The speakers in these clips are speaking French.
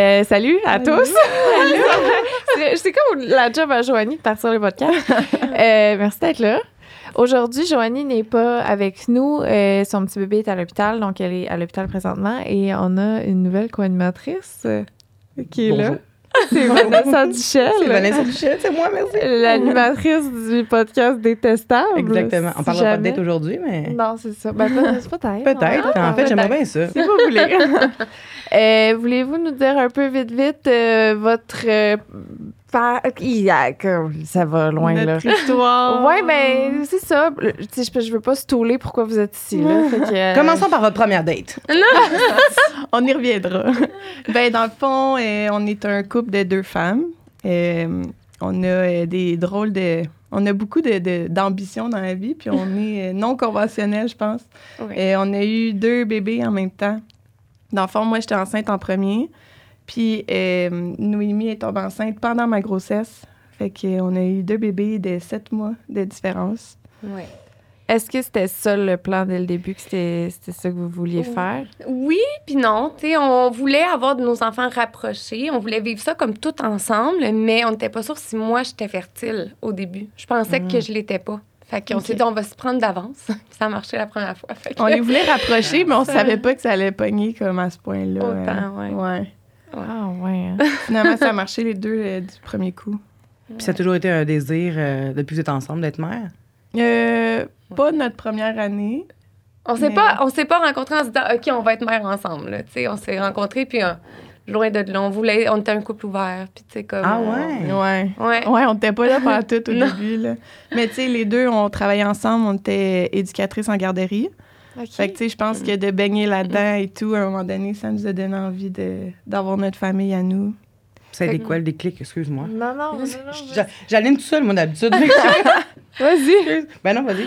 Euh, salut à tous. C'est- C'est comme la job à Joanie de partir le podcast. Euh, merci d'être là. Aujourd'hui, Joanie n'est pas avec nous. Euh, son petit bébé est à l'hôpital, donc elle est à l'hôpital présentement. Et on a une nouvelle co-animatrice euh, qui est là. C'est Vanessa Duchel. C'est Vanessa Duchel, c'est moi, merci. L'animatrice du podcast Détestable. Exactement. On parlera pas de date aujourd'hui, mais Non, c'est ça. Ben, peut- peut-être. peut-être. Ah, en fait, j'aimerais bien ça. Si vous voulez. Euh, Voulez-vous nous dire un peu vite, vite euh, votre. euh, par- Ça va loin, là. Notre histoire. Ouais, mais c'est ça. Je, je veux pas stouler pourquoi vous êtes ici, là. Fait que, euh, Commençons par votre première date. On y reviendra. ben, dans le fond, on est un couple de deux femmes. On a des drôles de. On a beaucoup de- de- d'ambition dans la vie, puis on est non conventionnel, je pense. Oui. Et on a eu deux bébés en même temps. Dans le fond, moi, j'étais enceinte en premier. Puis euh, Noémie est tombée enceinte pendant ma grossesse. Fait qu'on a eu deux bébés de sept mois de différence. Ouais. Est-ce que c'était ça le plan dès le début, que c'était ça que vous vouliez Oui. faire? Oui, puis non. On voulait avoir de nos enfants rapprochés. On voulait vivre ça comme tout ensemble, mais on n'était pas sûr si moi, j'étais fertile au début. Je pensais Mm. que je l'étais pas. Fait qu'on s'est dit, on va se prendre d'avance. Puis ça a marché la première fois. Fait que- On les voulait rapprocher, mais on savait pas que ça allait pogner comme à ce point-là. Autant, ouais. ouais. Ah, ouais. hein. Finalement, ça a marché les deux euh, du premier coup. Puis ça a toujours été un désir, euh, depuis que vous êtes ensemble, d'être mère? Euh, pas notre première année. On s'est Mais- pas, on s'est pas rencontrés en se disant, OK, on va être mère ensemble. là. Tu sais, on s'est rencontrés, puis euh, loin de là, on voulait, on était un couple ouvert. Puis tu sais, comme. Ah on- ouais? Ouais. Ouais. Ouais, on n'était pas là pendant tout au Non. début. Là. Mais tu sais, les deux, on travaillait ensemble, on était éducatrices en garderie. Fait que tu sais, je pense que de baigner là-dedans et tout, à un moment donné, ça nous a donné envie de, d'avoir notre famille à nous. Ça a été quoi le déclic, excuse-moi? Non, non, non, non. J'a- J'anime tout seul, moi, d'habitude. Vas-y. ben non, vas-y.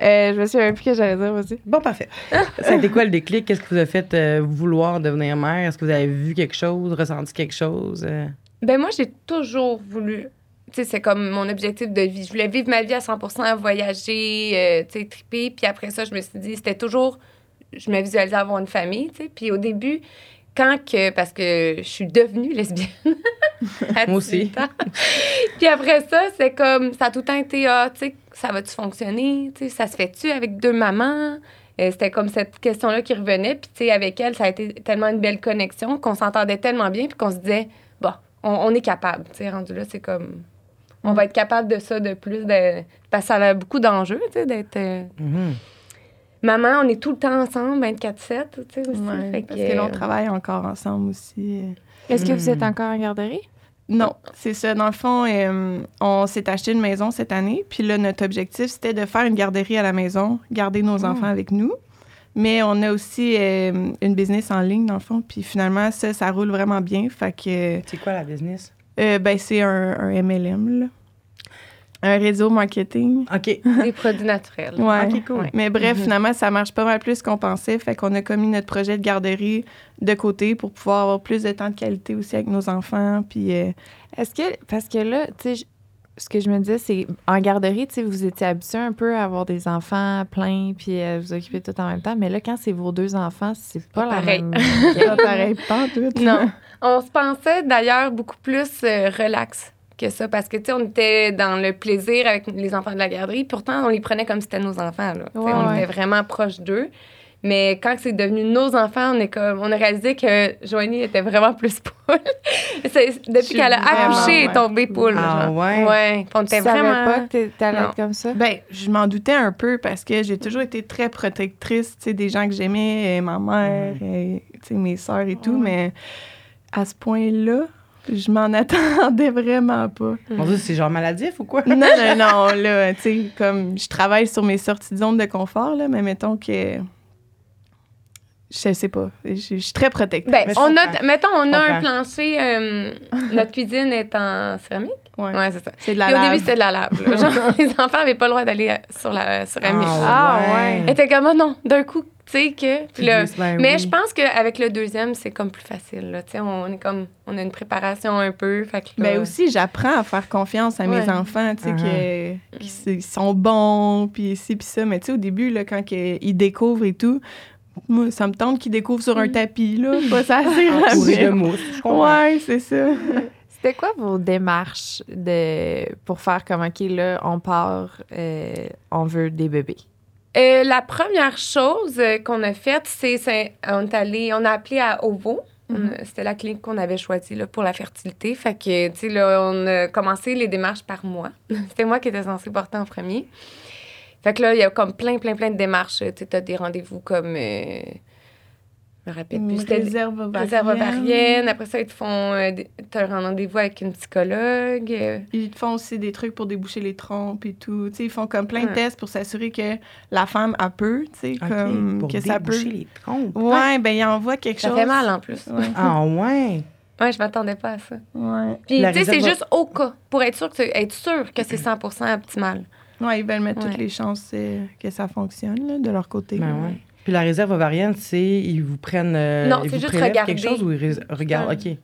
Euh, je me souviens plus que j'allais dire, vas-y. Bon, parfait. Ça a été quoi le déclic? Qu'est-ce que vous a fait euh, vouloir devenir mère? Est-ce que vous avez vu quelque chose, ressenti quelque chose? euh? Ben moi, j'ai toujours voulu. Tu sais, c'est comme mon objectif de vie. Je voulais vivre ma vie à 100% voyager, euh, tu sais, triper. Puis après ça, je me suis dit, c'était toujours. Je me visualisais avoir une famille, tu sais. Puis au début, quand que. Parce que je suis devenue lesbienne. Moi aussi. 18 ans. Puis après ça, c'est comme. Ça a tout le temps été, ah, tu sais, ça va-tu fonctionner? Tu sais, ça se fait-tu avec deux mamans? Euh, c'était comme cette question-là qui revenait. Puis, tu sais, avec elle, ça a été tellement une belle connexion qu'on s'entendait tellement bien, puis qu'on se disait, bon, on, on est capable. Tu sais, rendu là, c'est comme. On va être capable de ça de plus. De... Parce que ça a beaucoup d'enjeux, tu sais, d'être. euh, Mhm. Maman, on est tout le temps ensemble, 24-7, tu sais, aussi. Ouais, Fait parce que, que là, on euh, travaille encore ensemble aussi. Est-ce que vous êtes Hmm. encore en garderie? Non, c'est ça. Dans le fond, euh, on s'est acheté une maison cette année. Puis là, notre objectif, c'était de faire une garderie à la maison, garder nos enfants avec nous. Mais on a aussi euh, une business en ligne, dans le fond. Puis finalement, ça, ça roule vraiment bien. Fait que, C'est quoi la business? euh, ben, c'est un, un MLM, là. Un réseau marketing. OK. Des produits naturels. Ouais. OK, cool. Ouais. Mais bref, Mhm. finalement, ça marche pas mal plus qu'on pensait. Fait qu'on a commis notre projet de garderie de côté pour pouvoir avoir plus de temps de qualité aussi avec nos enfants. Puis euh, Est-ce que, parce que là, tu sais, ce que je me disais, c'est en garderie, tu sais, vous étiez habitué un peu à avoir des enfants pleins puis à vous occuper tout en même temps. Mais là, quand c'est vos deux enfants, c'est pas, pas la pareil. même. c'est pas pareil, pas tout. Non. On se pensait d'ailleurs beaucoup plus euh, relax que ça parce que, tu sais, on était dans le plaisir avec les enfants de la garderie. Pourtant, on les prenait comme si c'était nos enfants, là. Ouais, on ouais. était vraiment proches d'eux. Mais quand c'est devenu nos enfants, on, est comme, on a réalisé que Joanie était vraiment plus poule. Depuis qu'elle a accouché, elle est ouais. tombée poule. Ah genre. ouais? Ouais. On était vraiment... pas que t'allais être comme ça? Ben, je m'en doutais un peu parce que j'ai toujours été très protectrice, tu sais, des gens que j'aimais, euh, ma mère, euh, tu sais, mes sœurs et tout, Ouais. mais à ce point-là, je m'en attendais vraiment pas. Mon Dieu, c'est genre maladif ou quoi? Non, non, non, là, tu sais, comme je travaille sur mes sorties de zone de confort, là, mais mettons que. Je sais pas. Je je suis très protectrice. Ben, on a, mettons, on a un plancher, euh, notre cuisine est en céramique? Ouais. Ouais, c'est ça. C'est de la Puis au lave. début, c'était de la lave. là. Genre, les enfants n'avaient pas le droit d'aller euh, sur la céramique. Ah, ouais. Elle était comme, oh non, d'un coup, tu sais que. Là, Ben mais oui. je pense qu'avec le deuxième, c'est comme plus facile. Là. Tu sais, on est comme, on a une préparation un peu. Fait que là, Mais aussi, j'apprends à faire confiance à mes enfants, tu sais, Uh-huh. que- qu'ils sont bons, puis ci, puis ça. Mais tu sais, au début, là, quand ils découvrent et tout, Moi, ça me tente qu'ils découvrent sur un tapis, là. Pas ça de mousse, je comprends. Ouais, c'est ça. C'était quoi vos démarches de, pour faire comme, OK, là, on part, euh, on veut des bébés? Euh, la première chose euh, qu'on a faite, c'est, on, est allé, on a appelé à OVO. Mhm. On- C'était la clinique qu'on avait choisie là, pour la fertilité. Fait que, tu sais, là, on a commencé les démarches par moi. C'était moi qui étais censée porter en premier. Fait que là, il y a comme plein, plein, plein de démarches. Tu sais, as des rendez-vous comme. euh, me rappelle plus. Réserve ovarienne. réserve ovarienne. Après ça, ils te font. euh, des- t'as un rendez-vous avec une psychologue. euh, Ils te font aussi des trucs pour déboucher les trompes et tout. Tu sais, ils font comme plein de Ouais. tests pour s'assurer que la femme a peu, tu sais, comme pour que ça peut. déboucher les trompes. Ouais, ben ils envoient quelque Ça chose. fait mal en plus. Ouais. Ah ouais. Ouais, je m'attendais pas à ça. Ouais. Puis, tu sais, c'est juste au cas, pour être sûr que, c'est- être sûr que c'est 100 optimal. Ouais, ils veulent mettre Ouais. toutes les chances euh, que ça fonctionne là, de leur côté. Ben ouais. Puis la réserve ovarienne, c'est ils vous prennent. euh, Non, ils vous juste regarder. quelque chose ou ils regardent. Un OK.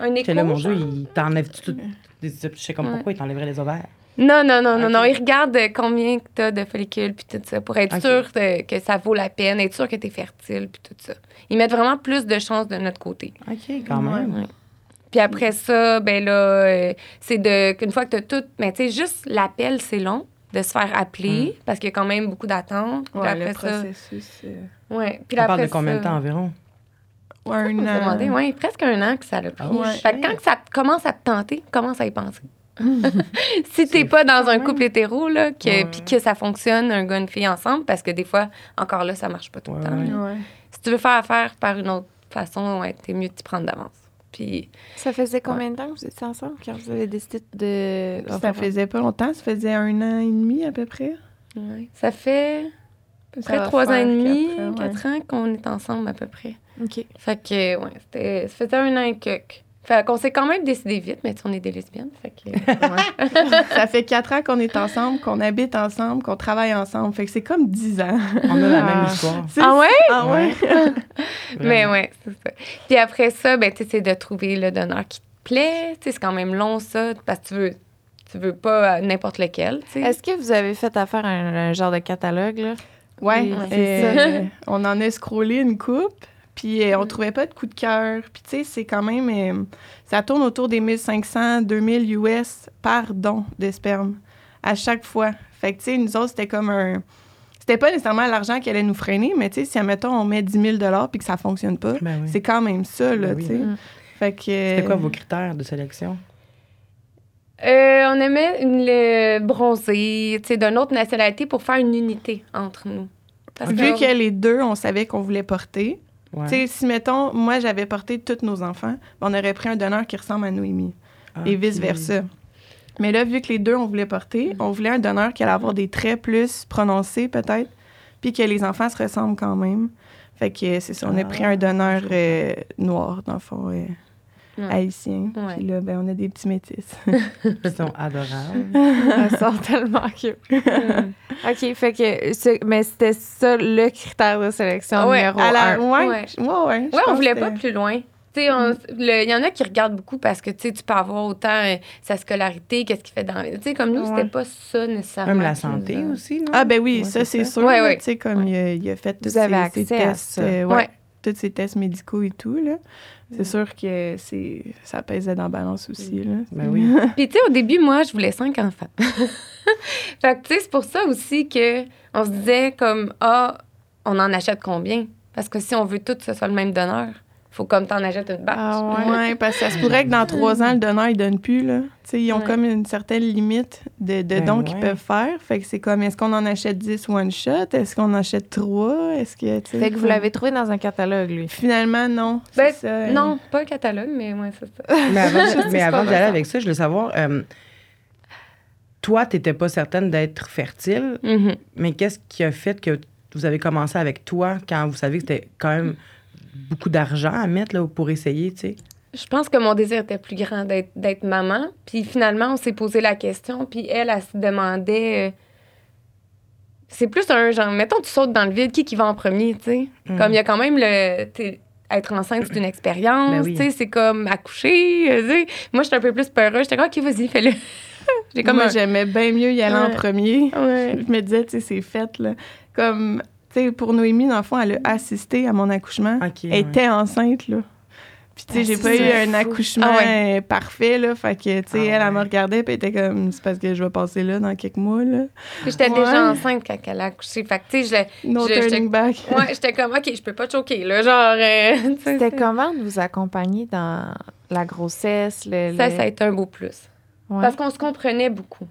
Un écho. Là, mon Dieu, ils t'enlèvent tout. Je sais comme Ouais. pourquoi ils t'enlèveraient les ovaires? Non, non, non, non. Ils regardent euh, combien tu as de follicules, puis tout ça, pour être sûr de- que ça vaut la peine, être sûr que tu es fertile, puis tout ça. Ils mettent vraiment plus de chances de notre côté. OK, quand même. Ouais. Puis après ça, ben là, euh, c'est de qu'une fois que tu as tout. Mais tu sais, juste l'appel, c'est long de se faire appeler, parce qu'il y a quand même beaucoup d'attentes. Ouais, le ça. euh, Ouais. Puis On parle après de combien de temps environ? ouais, un an. demandé, ouais, presque un an que ça l'a pris. Ah ouais. Fait que quand que ça commence à te tenter, commence à y penser. si t'es pas dans un couple hétéro, là, que, Ouais. puis que ça fonctionne, un gars, une fille ensemble, parce que des fois, encore là, ça marche pas tout le temps. Si tu veux faire affaire par une autre façon, ouais, t'es mieux de t'y prendre d'avance. Puis, Ça faisait combien de temps que vous étiez ensemble quand vous avez décidé de. Ça faisait pas longtemps, ça faisait un an et demi à peu près. ouais, ça fait Ça près trois ans et demi, quatre ans, ouais. quatre ans qu'on est ensemble à peu près. OK. Fait que, ouais, c'était, ça faisait un an et quelques. Fait qu'on s'est quand même décidé vite, mais tu sais, on est des lesbiennes. Fait que, ouais. ça fait quatre ans qu'on est ensemble, qu'on habite ensemble, qu'on travaille ensemble. Fait que c'est comme dix ans. On a la même Ah. histoire. Ah ouais? Ah ouais? Mais ouais, c'est ça. Puis après ça, ben, tu sais, c'est de trouver le donneur qui te plaît. Tu sais, c'est quand même long, ça, parce que tu veux, tu veux pas euh, n'importe lequel. Est-ce que vous avez fait affaire à un, un genre de catalogue, là? Ouais, Oui, euh, on en a scrollé une coupe, puis euh, on trouvait pas de coup de cœur. Puis tu sais, c'est quand même, euh, ça tourne autour des 1500, 2000 US par don de sperme à chaque fois. Fait que tu sais, nous autres, c'était comme un... C'était pas nécessairement l'argent qui allait nous freiner, mais tu sais, si, admettons, on met 10 000 puis que ça fonctionne pas, Ben oui. c'est quand même ça, là, Ben oui. tu sais. Mm. Fait que... C'était quoi vos critères de sélection? Euh, on aimait une, le bronzé, tu sais, d'une autre nationalité pour faire une unité entre nous. Parce Vu que les deux, on savait qu'on voulait porter, Ouais. si, mettons, moi, j'avais porté tous nos enfants, on aurait pris un donneur qui ressemble à Noémie. Ah, et vice-versa. Mais là, vu que les deux, on voulait porter, on voulait un donneur qui allait avoir des traits plus prononcés, peut-être, puis que les enfants se ressemblent quand même. Fait que c'est ça, on a Ah, pris un donneur euh, noir, dans le fond, euh, Ouais. haïtien. Ouais. Puis là, ben, on a des petits métis. Ils sont adorables. Elles sont tellement cute. OK, fait que... ce- mais c'était ça le critère de sélection Ouais, numéro À la- un. ouais, Ouais. on voulait pas plus loin. Il y en a qui regardent beaucoup parce que tu sais, tu peux avoir autant euh, sa scolarité, qu'est-ce qu'il fait dans. Tu sais, comme nous, c'était Ouais. pas ça nécessairement. Même la santé nous aussi, non? Ah, ben oui, Ouais, ça, c'est ça. sûr. Ouais, là, ouais. Tu sais, comme il, a, il a fait tous accès à tests. euh, ouais, Ouais. Tous ses tests médicaux et tout, là. C'est sûr que c'est ça pesait dans la balance aussi, là. Ben oui. Puis, tu sais, au début, moi, je voulais cinq enfants. fait que, tu sais, c'est pour ça aussi que on se disait, comme, ah, on en achète combien? Parce que si on veut tout que ce soit le même donneur, faut comme t'en achètes une batch. Ah ouais? Ouais, parce que ça se pourrait que dans trois ans, le donneur, il donne plus, là. Tu sais, ils ont Ouais. comme une certaine limite de, de Ben dons ouais. qu'ils peuvent faire. Fait que c'est comme, est-ce qu'on en achète 10 one shot? Est-ce qu'on en achète trois? Est-ce que, tu sais, Fait que vous comme- l'avez trouvé dans un catalogue, lui. Finalement, non. c'est Ben, ça, euh, non, pas un catalogue, mais ouais, c'est ça. Mais avant, mais avant d'y mal aller ça. avec ça, je voulais savoir, euh, toi, tu n'étais pas certaine d'être fertile, Mhm. mais qu'est-ce qui a fait que vous avez commencé avec toi quand vous savez que c'était quand même beaucoup d'argent à mettre là, pour essayer, tu sais? Je pense que mon désir était plus grand d'être, d'être maman. Puis finalement, on s'est posé la question. Puis elle, elle, se demandait. euh, c'est plus un genre, mettons, tu sautes dans le vide, qui qui va en premier, tu sais? Mhm. Comme il y a quand même le. être enceinte, c'est une expérience, Ben oui. tu sais, c'est comme accoucher, euh, tu sais. Moi, j'étais un peu plus peureuse. J'étais comme, OK, vas-y, fais-le. J'ai comme Moi, un- j'aimais bien mieux y aller en premier. Ouais. Je me disais, tu sais, c'est fait, là. Comme, Pour Noémie, dans le fond, elle a assisté à mon accouchement. Elle ouais. était enceinte, là. Puis, tu sais, Ah, j'ai c'est pas eu un fou. accouchement Ah ouais. euh, parfait, là. Fait que, tu sais, Ah elle, elle me ouais. regardait, puis elle était comme, c'est parce que je vais passer là dans quelques mois, là. Puis j'étais Ouais. déjà enceinte quand elle a accouché. Fait que, tu sais, je l'ai- No Je- turning j'étais- back. Ouais, j'étais comme, OK, je peux pas te choquer, là. Genre, euh, C'était comment de vous accompagner dans la grossesse? Le, Ça, le- ça a été un beau plus. Ouais. Parce qu'on se comprenait beaucoup.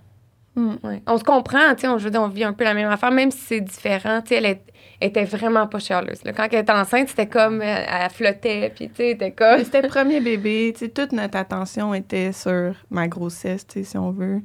Mm. Ouais. On se comprend, tu sais, on, je veux dire, on vit un peu la même affaire, même si c'est différent. Tu sais, elle est- était vraiment pas chialeuse. là. Quand elle était enceinte, c'était comme, elle, elle flottait, puis tu sais, était comme... C'était le premier bébé. Tu sais, toute notre attention était sur ma grossesse, tu sais, si on veut.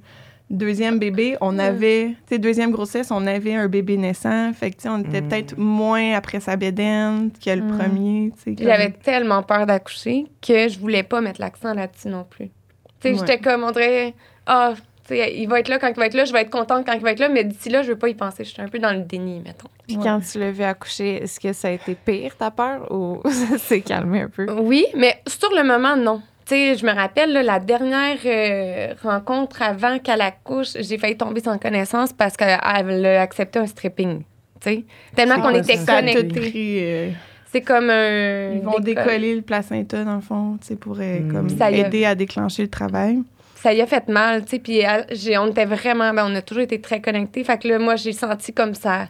Deuxième bébé, on avait, tu sais, deuxième grossesse, on avait un bébé naissant. Fait que, tu sais, on était Mm. peut-être moins après sa bédaine que le Mm. premier, tu sais. Puis comme- J'avais tellement peur d'accoucher que je voulais pas mettre l'accent là-dessus non plus. Tu sais, Ouais. j'étais comme, on dirait, ah, il va être là quand il va être là, je vais être contente quand il va être là, mais d'ici là, je veux pas y penser. Je suis un peu dans le déni, mettons. Puis Ouais. quand tu l'as vu accoucher, est-ce que ça a été pire, ta peur, ou ça s'est calmé un peu? Oui, mais sur le moment, non. Tu sais, je me rappelle, là, la dernière euh, rencontre avant qu'elle accouche, j'ai failli tomber sans connaissance parce qu'elle a accepté un stripping. Tu sais, tellement qu'on était ça? Connectés. euh, C'est comme un. ils vont décolle. décoller le placenta, dans le fond, tu sais, pour euh, Mm. comme Ça y a- aider à déclencher le travail. Ça y a fait mal, tu sais. Puis elle- j'ai- on était vraiment, ben, on a toujours été très connectés. Fait que là, moi, j'ai senti comme ça,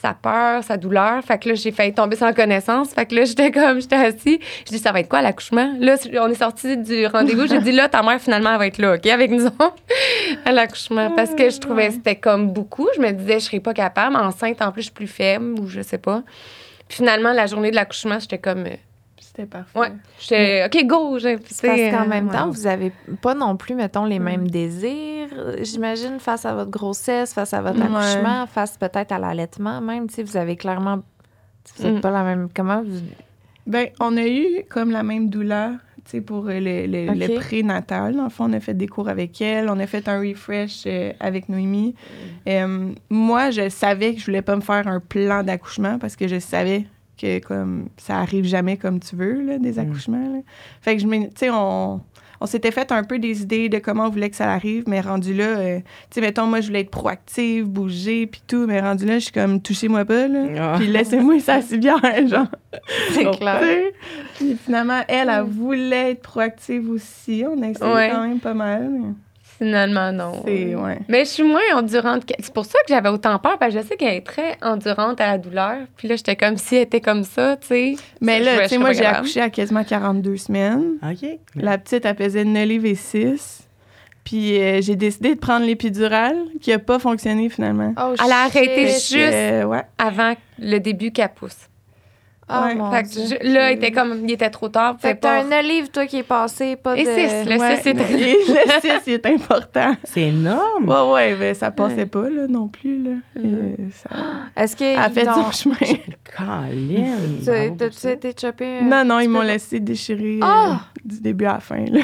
sa peur, sa douleur. Fait que là, j'ai failli tomber sans connaissance. Fait que là, j'étais comme, j'étais assis. Je dis, ça va être quoi l'accouchement? Là, on est sorti du rendez-vous. J'ai dit, là, ta mère, finalement, elle va être là, OK, avec nous autres, à l'accouchement. Parce que je trouvais que c'était comme beaucoup. Je me disais, je serais pas capable. Enceinte, en plus, je suis plus faible ou je sais pas. Puis finalement, la journée de l'accouchement, j'étais comme, euh, C'était parfait. ouais, j'étais, OK, go. j'ai- Parce qu'en euh, même ouais. temps, vous avez pas non plus, mettons, les mêmes désirs, j'imagine, face à votre grossesse, face à votre Ouais. accouchement, face peut-être à l'allaitement même. Sais, vous avez clairement. Vous n'êtes Mm. pas la même. Comment vous. Ben, on a eu comme la même douleur, tu sais, pour euh, le, le, Ok. le prénatal. Dans le fond, on a fait des cours avec elle, on a fait un refresh euh, avec Noémie. Euh, moi, je savais que je voulais pas me faire un plan d'accouchement parce que je savais que comme ça arrive jamais comme tu veux, là, des accouchements. là. Fait que je tu sais, on, on s'était fait un peu des idées de comment on voulait que ça arrive, mais rendu là, euh, tu sais, mettons, moi, je voulais être proactive, bouger, puis tout, mais rendu là, je suis comme, touchez-moi pas, là. Ah. Puis laissez-moi ça si bien, genre. C'est clair. Puis finalement, elle, elle voulait être proactive aussi. On a essayé Ouais. quand même pas mal. mais Finalement, non. Ouais. Mais je suis moins endurante. que- C'est pour ça que j'avais autant peur, parce que je sais qu'elle est très endurante à la douleur. Puis là, j'étais comme si elle était comme ça, tu sais. Mais Je- là, tu sais, moi, j'ai accouché à quasiment 42 semaines. OK. La petite, elle pesait 9 livres et 6. Puis euh, j'ai décidé de prendre l'épidurale, qui n'a pas fonctionné finalement. Oh, Elle a arrêté shit. juste Euh, ouais. avant le début qu'elle pousse. Oh, Ouais. mon fait que Dieu. je- là, il était comme, il était trop tard. Fait que t'as un olive, toi, qui est passé, pas Et de. six, le Ouais, six, c'est- mais le 6, il est important. C'est énorme. Ouais, ouais, mais ça passait pas, là, non plus, là. Euh, ça... Est-ce que. A fait son chemin. Pour T'as-tu été chopé? euh, Non, non, ils m'ont laissé déchirer euh, Ah! du début à la fin, là.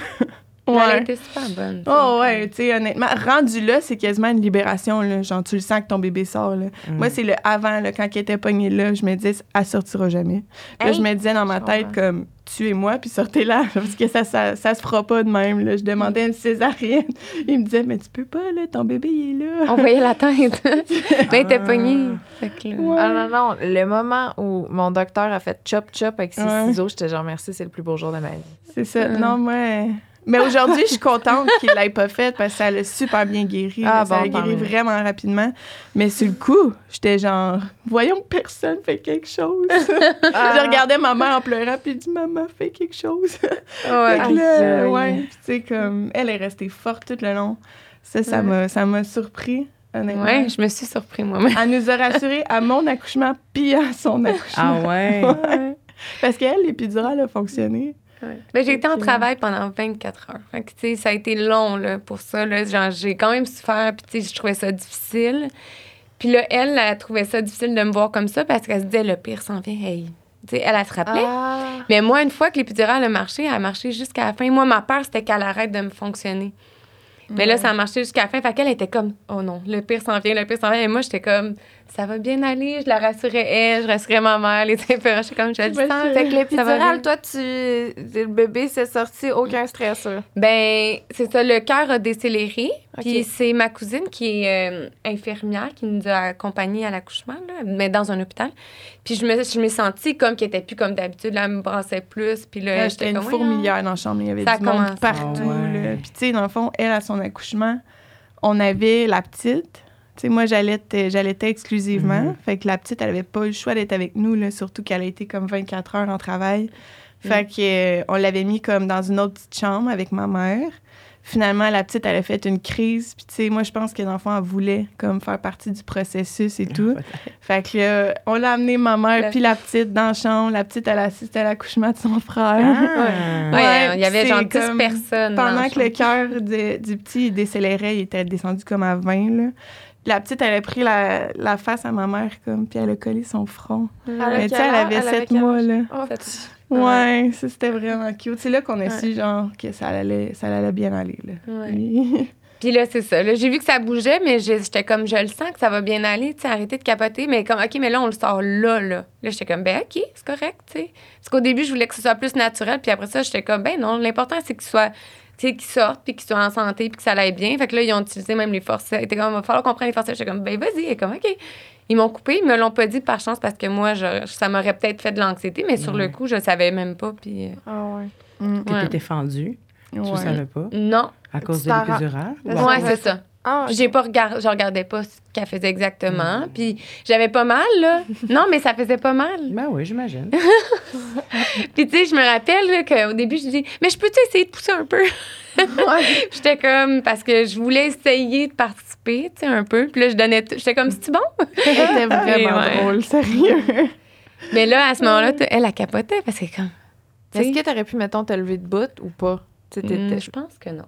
Elle été super bonne. Oh ouais, tu sais, honnêtement, rendu là, c'est quasiment une libération, là. Genre, tu le sens que ton bébé sort, là. Mm. Moi, c'est le avant, là, quand elle était pognée là, je me disais, elle sortira jamais. Là, je me disais dans ma Je tête, comprends. comme, tuez-moi, puis sortez-la, parce que ça, ça, ça se fera pas de même, là. Je demandais une césarienne. Il me disait, mais tu peux pas, là, ton bébé, il est là. On voyait la tête. Mais elle était Ah. pognée. Fait que là- Ouais. Ah non, non, le moment où mon docteur a fait chop chop avec ses Ouais. ciseaux, j'étais genre merci, c'est le plus beau jour de ma vie. C'est ça. Mm. Non, moi. Mais aujourd'hui, je suis contente qu'il l'ait pas fait parce que ça l'a super bien guéri. Ah là. ça bon, l'a guéri vraiment rapidement. Mais sur le coup, j'étais genre, voyons personne fait quelque chose. Je regardais ma mère en pleurant, puis dis, maman, fais quelque chose. Ouais. Que là, Aïe, aïe. ouais, puis tu sais, comme, elle est restée forte tout le long. Ça, ça Ouais. m'a surpris. Ouais, je me suis surpris moi-même. Elle nous a rassurés à mon accouchement, puis à son accouchement. Ah ouais. Ouais. Parce qu'elle, l'épidurale a fonctionné. Ouais. Ben, j'ai été en travail pendant 24 heures. Fait que, ça a été long là, pour ça. Là. Genre, j'ai quand même souffert, puis je trouvais ça difficile. Puis là, elle, elle trouvait ça difficile de me voir comme ça parce qu'elle se disait, le pire s'en vient. Hey. Elle, elle se rappelait. Ah, Mais moi, une fois que l'épidurale a marché, elle a marché jusqu'à la fin. Moi, ma peur, c'était qu'elle arrête de me fonctionner. Mais là, ça a marché jusqu'à la fin. Fait qu'elle était comme, oh non, le pire s'en vient, le pire s'en vient. Et moi, j'étais comme, ça va bien aller. Je la rassurais, elle, je rassurais ma mère, les infirmières. Je suis comme, je le sens. Fait que Ça va bien. l'épidural, toi, tu, le bébé s'est sorti, aucun stress. Ben, c'est ça, le cœur a décéléré. Puis c'est ma cousine qui est euh, infirmière qui nous a accompagnés à l'accouchement, là, mais dans un hôpital. Puis je me, je me sentis comme qu'elle était plus comme d'habitude. Là, elle me brassait plus. Puis là, Là, j'étais une fourmilière dans la chambre. Il y avait Ça du monde commence. partout. Ah ouais. là. Puis, tu sais, dans le fond, elle, à son accouchement, on avait la petite. Tu sais, moi, j'allaitais j'allaitais exclusivement. Mhm. Fait que la petite, elle avait pas eu le choix d'être avec nous, là, surtout qu'elle a été comme 24 heures en travail. Mm. Fait que, euh, on l'avait mis comme dans une autre petite chambre avec ma mère. Finalement, la petite, elle a fait une crise. Puis, tu sais, moi, je pense que l'enfant, elle voulait comme faire partie du processus et tout. Fait que là, on l'a amené, ma mère, La- puis la petite, dans la chambre. La petite, elle assiste à l'accouchement de son frère. Ah. Ouais, Ouais, il y avait genre 10 comme personnes. Pendant que le cœur de- du petit il décélérait, il était descendu comme à 20. Là. La petite, elle a pris la, la face à ma mère, comme, puis elle a collé son front. Elle a Mais tu sais, elle avait Elle avait 7 quel mois, là. Oh, Ouais, ça, c'était vraiment cute. C'est là qu'on a Ouais. su, genre, que ça allait, ça allait bien aller, là. Ouais. Puis là, c'est ça. Là, j'ai vu que ça bougeait, mais j'étais comme, je le sens que ça va bien aller, tu sais, arrêtez de capoter. Mais comme, OK, mais là, on le sort là, là. Là, j'étais comme, ben, OK, c'est correct, tu sais. Parce qu'au début, je voulais que ce soit plus naturel, puis après ça, j'étais comme, ben non, l'important, c'est qu'il soit, sais, qu'il sorte, puis qu'il soit en santé, puis que ça aille bien. Fait que là, ils ont utilisé même les forceps. Ils étaient comme, il va falloir qu'on prenne les forceps. J'étais comme, ben, vas-y. Et comme, OK. Ils m'ont coupé, ils me l'ont pas dit par chance parce que moi, je- ça m'aurait peut-être fait de l'anxiété, mais sur le coup, je le savais même pas, puis. euh, Ah ouais. Mm. Que Ouais. t'étais fendue. Tu le Ouais. savais pas. Non. À cause de t'en ra- l'épidural. Ouais. Ouais, Ouais. c'est ça. Ah, J'ai pas regardé, je regardais pas ce qu'elle faisait exactement. Puis j'avais pas mal, là. Non, mais ça faisait pas mal. Ben oui, j'imagine. Puis tu sais, je me rappelle qu'au début, je dis, mais je peux-tu essayer de pousser un peu? J'étais comme, parce que je voulais essayer de participer, tu sais, un peu. Puis là, je donnais, tout- j'étais comme, c'est bon? C'était vraiment Ouais. drôle, sérieux. Mais là, à ce moment-là, elle, a capoté parce que comme, tu Est-ce que t'aurais pu, mettons, te lever de bout ou pas? Hum, je pense que non.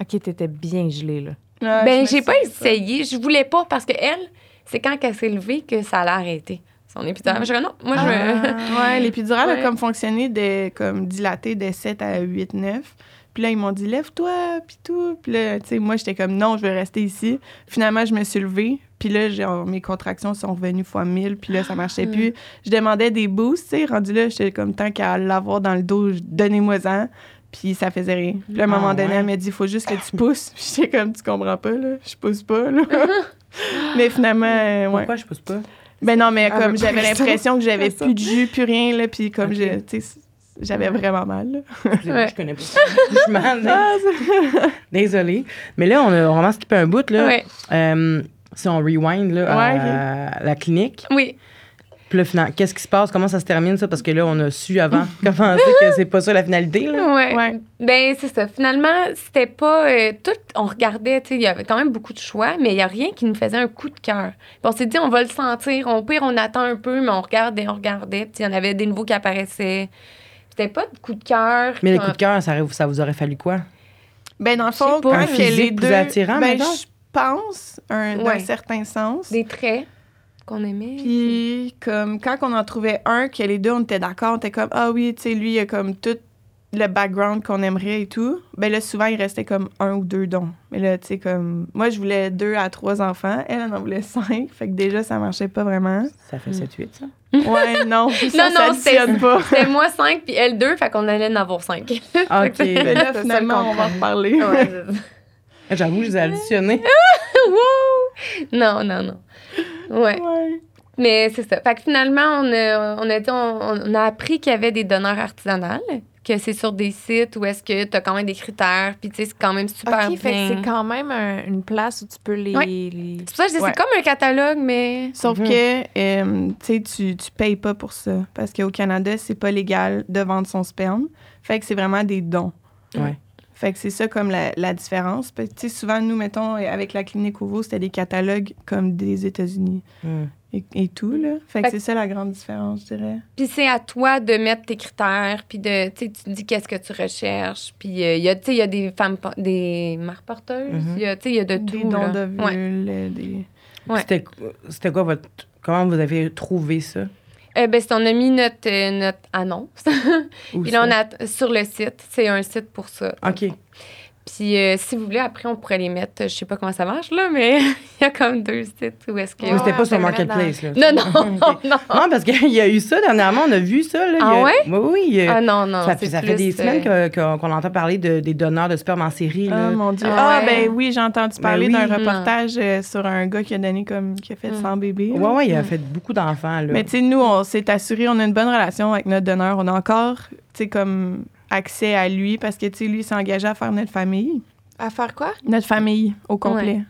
Ok, t'étais bien gelée, là. Ouais, ben, je j'ai pas essayé. Je voulais pas parce que elle, c'est quand elle s'est levée que ça allait arrêter. Son épidural. J'étais comme, non, moi, je veux. Ouais, l'épidural Ouais. a comme fonctionné de comme dilaté de 7 à 8 9. Puis là ils m'ont dit lève-toi puis tout. Puis là tu sais moi j'étais comme non, je vais rester ici. Finalement je me suis levée. Puis là genre mes contractions sont revenues fois 1000 puis là ça marchait plus. Je demandais des boosts, tu sais, rendu là j'étais comme tant qu'à l'avoir dans le dos, je- donnez-moi-en. Puis ça faisait rien. Puis à un Ah, moment donné, ouais. elle m'a dit, il faut juste que tu pousses. Puis j'étais comme, tu comprends pas, là. Je pousse pas, là. Mais finalement, euh, ouais. Pourquoi je pousse pas? Ben non, mais Elle comme j'avais ça. l'impression que j'avais ça. plus de jus, plus rien, là, puis comme Ok. je, tu sais, j'avais vraiment mal, là. Ouais. Je connais pas. Je m'en Désolée. Mais là, on a vraiment skippé un bout, là. Ouais. Euh, si on rewind, là, à la clinique. Oui. Puis là, finalement, qu'est-ce qui se passe? Comment ça se termine, ça? Parce que là, on a su avant comment que c'est pas ça la finalité, là. Ouais. Ouais. Ben, c'est ça. Finalement, c'était pas. euh, tout, on regardait, tu sais, il y avait quand même beaucoup de choix, mais il y a rien qui nous faisait un coup de cœur. On s'est dit, on va le sentir. Au pire, on attend un peu, mais on regardait, on regardait. Puis il y en avait des nouveaux qui apparaissaient. C'était pas de coup de cœur. Mais les coups de cœur, ça, ça vous aurait fallu quoi? Ben, dans le fond, pas. quand Un les physique deux... plus attirant, ben, je pense, un, d'un Ouais. certain sens. Des traits qu'on aimait. Puis, comme, quand on en trouvait un, que les deux, on était d'accord, on était comme, ah oui, tu sais, lui, il a comme tout le background qu'on aimerait et tout. Ben là, souvent, il restait comme un ou deux dons. Mais là, tu sais, comme, moi, je voulais deux à trois enfants. Elle, elle en voulait cinq. Fait que déjà, ça marchait pas vraiment. Ça fait 7-8, ça? Ouais, non, ça Non, non, s'additionne pas. C'était moi 5 puis elle 2, fait qu'on allait en avoir 5. OK. Mais là, C'est ça, finalement, le on va en reparler. J'avoue, je les ai additionnés. non, non, non. Ouais. Ouais. Mais c'est ça. Fait que finalement, on a, on a, dit- on, on a appris qu'il y avait des donneurs artisanales, que c'est sur des sites où est-ce que tu as quand même des critères, puis tu sais, c'est quand même super bien. c'est quand même un- une place où tu peux les. Ouais. les- C'est pour ça que je dis, Ouais. c'est comme un catalogue, mais... Sauf Mhm. que, euh, tu sais, tu tu payes pas pour ça. Parce qu'au Canada, c'est pas légal de vendre son sperme. Fait que c'est vraiment des dons. Ouais. Fait que c'est ça comme la, la différence. Puis, Tu sais, souvent, nous, mettons, avec la clinique Ouvo, c'était des catalogues comme des États-Unis Hmm. et, et tout, là. Fait que c'est ça la grande différence, je dirais. Puis c'est à toi de mettre tes critères, puis de, tu dis qu'est-ce que tu recherches. Puis euh, il y a, tu sais, il y a des femmes, des mères porteuses, Mhm. il y a, tu sais, il y a de des tout, dons là. d'ovules, Ouais. des... Ouais. C'était quoi votre. Comment vous avez trouvé ça? Euh, ben, on a mis notre, euh, notre annonce. Puis là, on a sur le site. C'est un site pour ça. OK. Puis euh, si vous voulez, après, on pourrait les mettre, je sais pas comment ça marche, là, mais il y a comme deux sites où est-ce que... C'était pas sur fait Marketplace, là. Non, non, non, non. Parce qu'il y a eu ça dernièrement, on a vu ça. Là, a- Ah ouais? Oui, oui. il y a- Ah non, non. ça, fait des semaines euh, que- que- qu'on entend parler de, des donneurs de sperme en série. Ah, là. mon Dieu. Ah Ah, ouais. ben oui, j'ai entendu Ben parler oui. d'un Mm. reportage euh, sur un gars qui a donné comme, qui a fait Mm. 100 bébés. Ouais, ouais, il a fait beaucoup d'enfants. là. Mais tu sais, nous, on s'est assuré, on a une bonne relation avec notre donneur. On a encore, tu sais, comme accès à lui parce que, tu sais, lui, s'est engagé à faire notre famille. À faire quoi? Notre famille au complet.